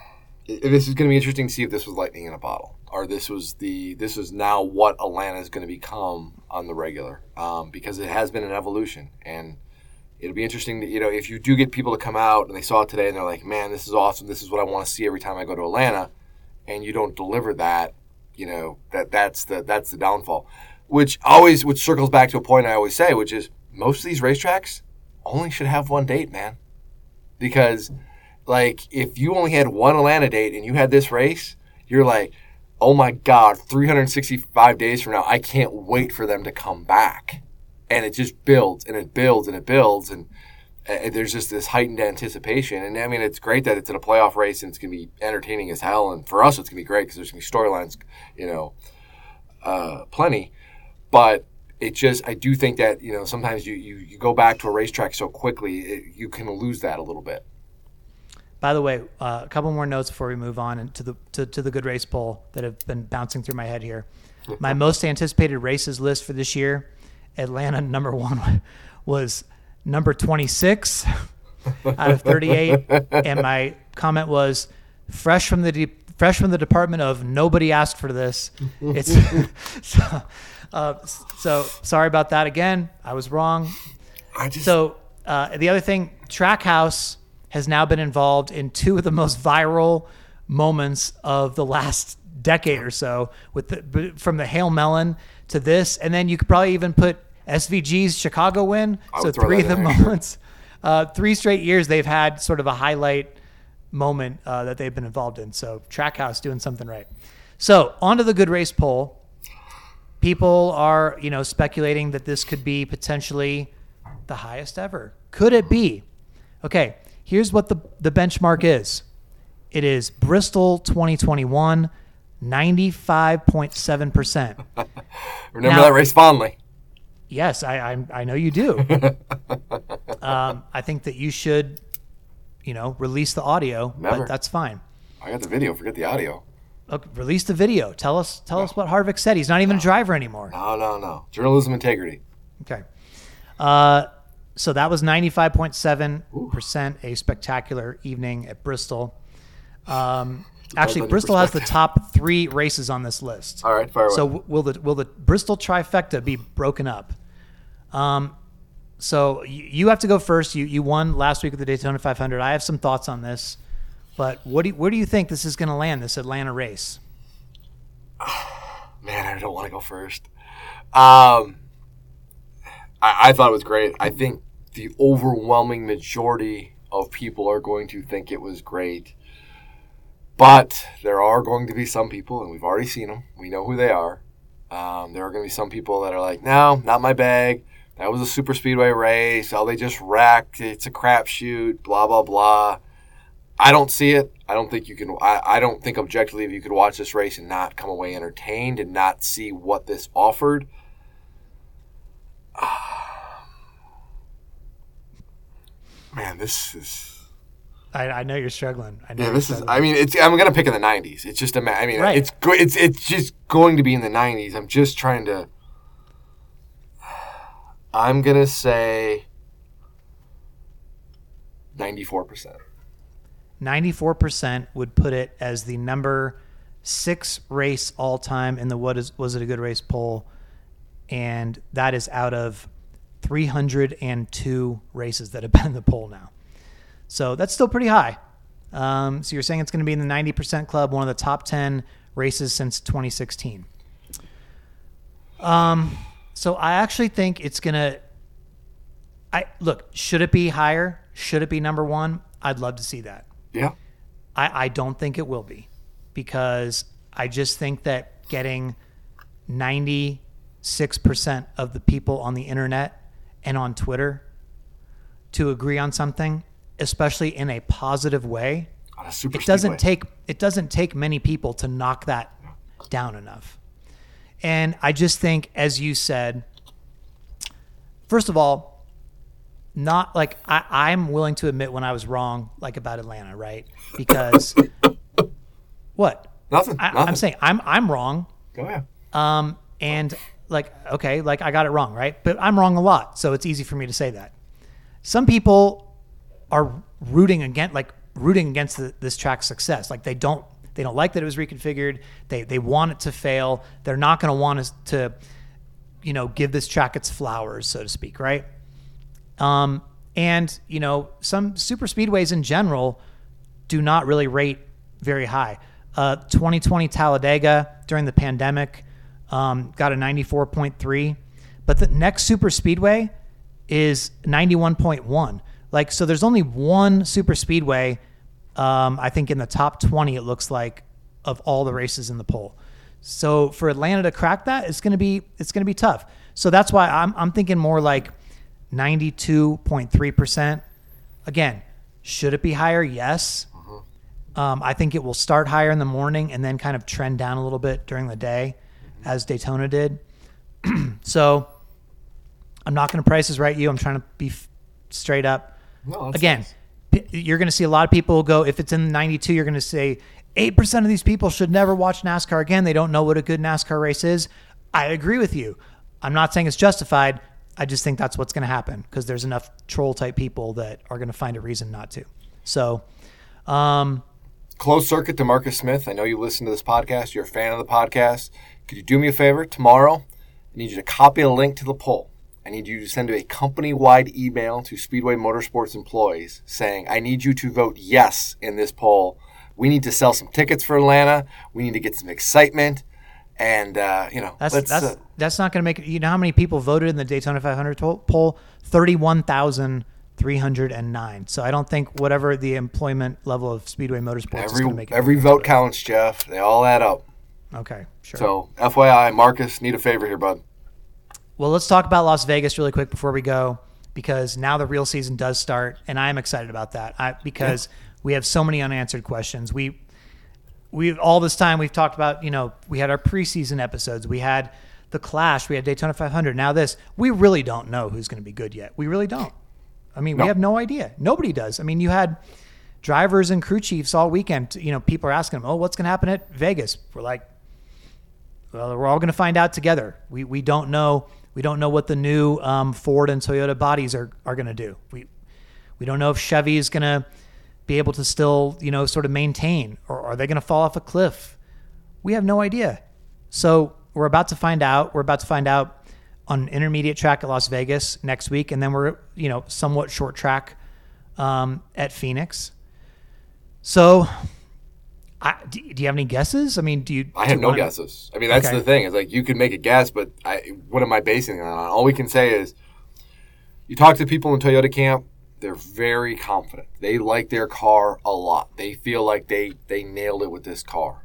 This is going to be interesting to see if this was lightning in a bottle, or this was the this is now what Atlanta is going to become on the regular, um, because it has been an evolution, and it'll be interesting that you know if you do get people to come out and they saw it today and they're like, man, this is awesome, this is what I want to see every time I go to Atlanta, and you don't deliver that, you know that that's the that's the downfall, which always which circles back to a point I always say, which is most of these racetracks only should have one date, man because like if you only had one Atlanta date and you had this race, you're like, oh my god, 365 days from now, I can't wait for them to come back, and it just builds and it builds and it builds and. uh, there's just this heightened anticipation, and I mean, it's great that it's in a playoff race and it's going to be entertaining as hell. And for us, it's going to be great because there's going to be storylines, you know, uh, plenty. But it just, I do think that you know sometimes you you, you go back to a racetrack so quickly, it, you can lose that a little bit. By the way, uh, a couple more notes before we move on into the to, to the good race poll that have been bouncing through my head here. My most anticipated races list for this year, Atlanta number one was number twenty six out of thirty eight, and my comment was fresh from the de- fresh from the department of nobody asked for this. It's so, uh, so sorry about that again. I was wrong. I just So uh, the other thing, Trackhouse has now been involved in two of the most viral moments of the last decade or so, with the, from the Hail Melon to this, and then you could probably even put SVG's Chicago win. I So three of the in there, sure. moments, uh, three straight years they've had sort of a highlight moment uh, that they've been involved in. So Trackhouse doing something right. So on to the good race poll people are you know speculating that this could be potentially the highest ever could it be okay here's what the, the benchmark is it is bristol 2021 95.7% remember now- that race fondly. yes i i, I know you do um, i think that you should you know release the audio Never. but that's fine I got the video. Forget the audio. Okay, release the video tell us tell us what harvick said he's not even a driver anymore No, no, no. Journalism integrity. Okay. Uh, so that was 95.7% a spectacular evening at Bristol. Um, actually, Bristol has the top three races on this list. All right, fire away. So w- will the will the Bristol trifecta be broken up? Um, so you have to go first. You you won last week at the Daytona 500. I have some thoughts on this, but what do you, where do you think this is going to land? This Atlanta race? Man, I don't want to go first. Um, I, I thought it was great. I think the overwhelming majority of people are going to think it was great. But there are going to be some people, and we've already seen them. We know who they are. Um, there are going to be some people that are like, no, not my bag. That was a super speedway race. Oh, they just wrecked. It's a crapshoot. Blah blah blah. I don't see it. I don't think you can. I, I don't think objectively if you could watch this race and not come away entertained and not see what this offered. Man, this is. I, I know you're struggling. I know Yeah, this is. I mean, it's. I'm gonna pick in the '90s. It's just a. I mean, Right. it's It's it's just going to be in the '90s. I'm just trying to. I'm gonna say. Ninety-four percent. 94% would put it as the number six race all time in the what is was it a good race poll. And that is out of 302 races that have been in the poll now. So that's still pretty high. Um, so you're saying it's going to be in the 90% club one of the top 10 races since 2016 um, so i actually think it's going to i look should it be higher? Should it be number one? I'd love to see that Yeah. I, I don't think it will be because I just think that getting 96% of the people on the internet and on Twitter to agree on something, especially in a positive way, a it doesn't speedway. take it doesn't take many people to knock that down enough. And I just think, as you said, first of all, not like I, I'm willing to admit when I was wrong, like about Atlanta, right? Because what Nothing. I, nothing. I'm saying, I'm I'm wrong. Go ahead. Um, and like, okay, like I got it wrong, right? But I'm wrong a lot, so it's easy for me to say that. Some people are rooting against, like rooting against the, this track's success. Like they don't, they don't like that it was reconfigured. They they want it to fail. They're not going to want us to, you know, give this track its flowers, so to speak, right? Um, and you know, some super speedways in general do not really rate very high. Uh, 2020 Talladega during the pandemic um, got a 94.3, but the next super speedway is 91.1. Like, so there's only one super speedway, um, I think in the top 20, it looks like, of all the races in the poll. So for Atlanta to crack that, it's gonna be it's gonna be tough. So that's why I'm I'm thinking more like 92.3 percent. Again, should it be higher? Yes. Um, I think it will start higher in the morning and then kind of trend down a little bit during the day, as Daytona did. so I'm not going to price is right you. I'm trying to be f- straight up. No, Again, nice. p- you're going to see a lot of people go. If it's in 92, you're going to say eight percent of these people should never watch NASCAR again. They don't know what a good NASCAR race is. I agree with you. I'm not saying it's justified. I just think that's what's going to happen because there's enough troll type people that are going to find a reason not to. So, um, Closed circuit to Marcus Smith. I know you listen to this podcast. You're a fan of the podcast. Could you do me a favor tomorrow? I need you to copy a link to the poll. I need you to send a company wide email to Speedway Motorsports employees saying, I need you to vote yes in this poll. We need to sell some tickets for Atlanta. We need to get some excitement. And, uh, you know, That's that's uh, that's not going to make it. You know how many people voted in the Daytona 500 to- poll? Thirty-one thousand three hundred and nine. So I don't think whatever the employment level of Speedway Motorsports is every, going to make it. every vote counts, Jeff. They all add up. Okay, sure. So, FYI, Marcus, need a favor here, bud. well, let's talk about Las Vegas really quick before we go, because now the real season does start, and I am excited about that. I, because we have so many unanswered questions. We we all this time we've talked about. You know, we had our preseason episodes. We had the Clash. We had Daytona 500. Now this. We really don't know who's going to be good yet. We really don't. I mean, we have no idea. Nobody does. I mean, you had drivers and crew chiefs all weekend. You know, people are asking them, "Oh, what's going to happen at Vegas?" We're like, well, we're all going to find out together. We we don't know We don't know what the new um, Ford and Toyota bodies are, are going to do. We we don't know if Chevy is going to be able to still, you know, sort of maintain, or are they going to fall off a cliff? We have no idea. So we're about to find out. We're about to find out on intermediate track at Las Vegas next week, and then we're, you know, somewhat short track um, at Phoenix. So, I, do, do you have any guesses? I mean, do you? I do have you no wanna- guesses. I mean, that's Okay. the thing. It's like you can make a guess, but I, what am I basing it on? All we can say is, you talk to people in Toyota camp. They're very confident. They like their car a lot. They feel like they they nailed it with this car,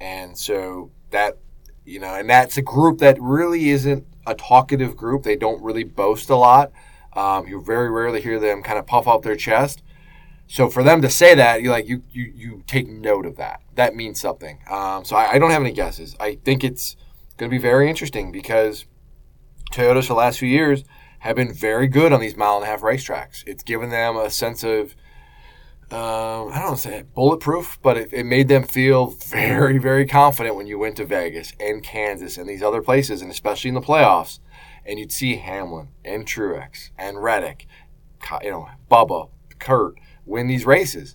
and so that you know, and that's a group that really isn't a talkative group. They don't really boast a lot. Um, you very rarely hear them kind of puff out their chest. So for them to say that, you like you you you take note of that. That means something. Um, so I, I don't have any guesses. I think it's going to be very interesting because Toyotas for the last few years have been very good on these mile and a half racetracks. It's given them a sense of um, I don't want to say bulletproof, but it, it made them feel very, very confident when you went to Vegas and Kansas and these other places, and especially in the playoffs. And you'd see Hamlin and Truex and Reddick, you know, Bubba, Kurt win these races.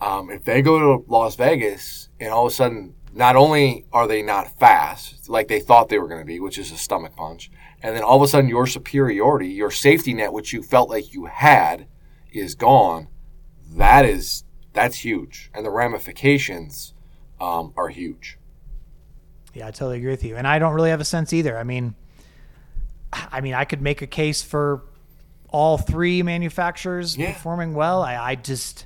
Um, if they go to Las Vegas and all of a sudden, not only are they not fast like they thought they were going to be, which is a stomach punch, and then all of a sudden your superiority, your safety net, which you felt like you had, is gone that is that's huge, and the ramifications um, are huge. Yeah, I totally agree with you, and I don't really have a sense either. I mean, I mean, I could make a case for all three manufacturers Yeah. performing well. I, I just,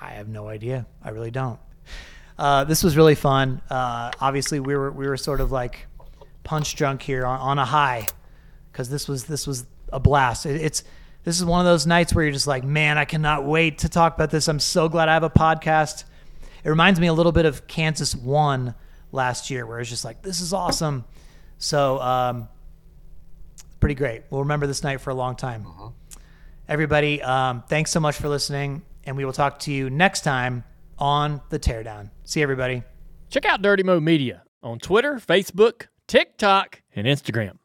I have no idea. I really don't. Uh, this was really fun. Uh, obviously, we were we were sort of like punch drunk here on, on a high because this was this was a blast. It, it's this is one of those nights where you're just like, man, I cannot wait to talk about this. I'm so glad I have a podcast. It reminds me a little bit of Kansas one last year, where it's just like, this is awesome. So, um, pretty great. We'll remember this night for a long time. Everybody, um, thanks so much for listening, and we will talk to you next time on the Teardown. See everybody. Check out Dirty Mo Media on Twitter, Facebook, TikTok, and Instagram.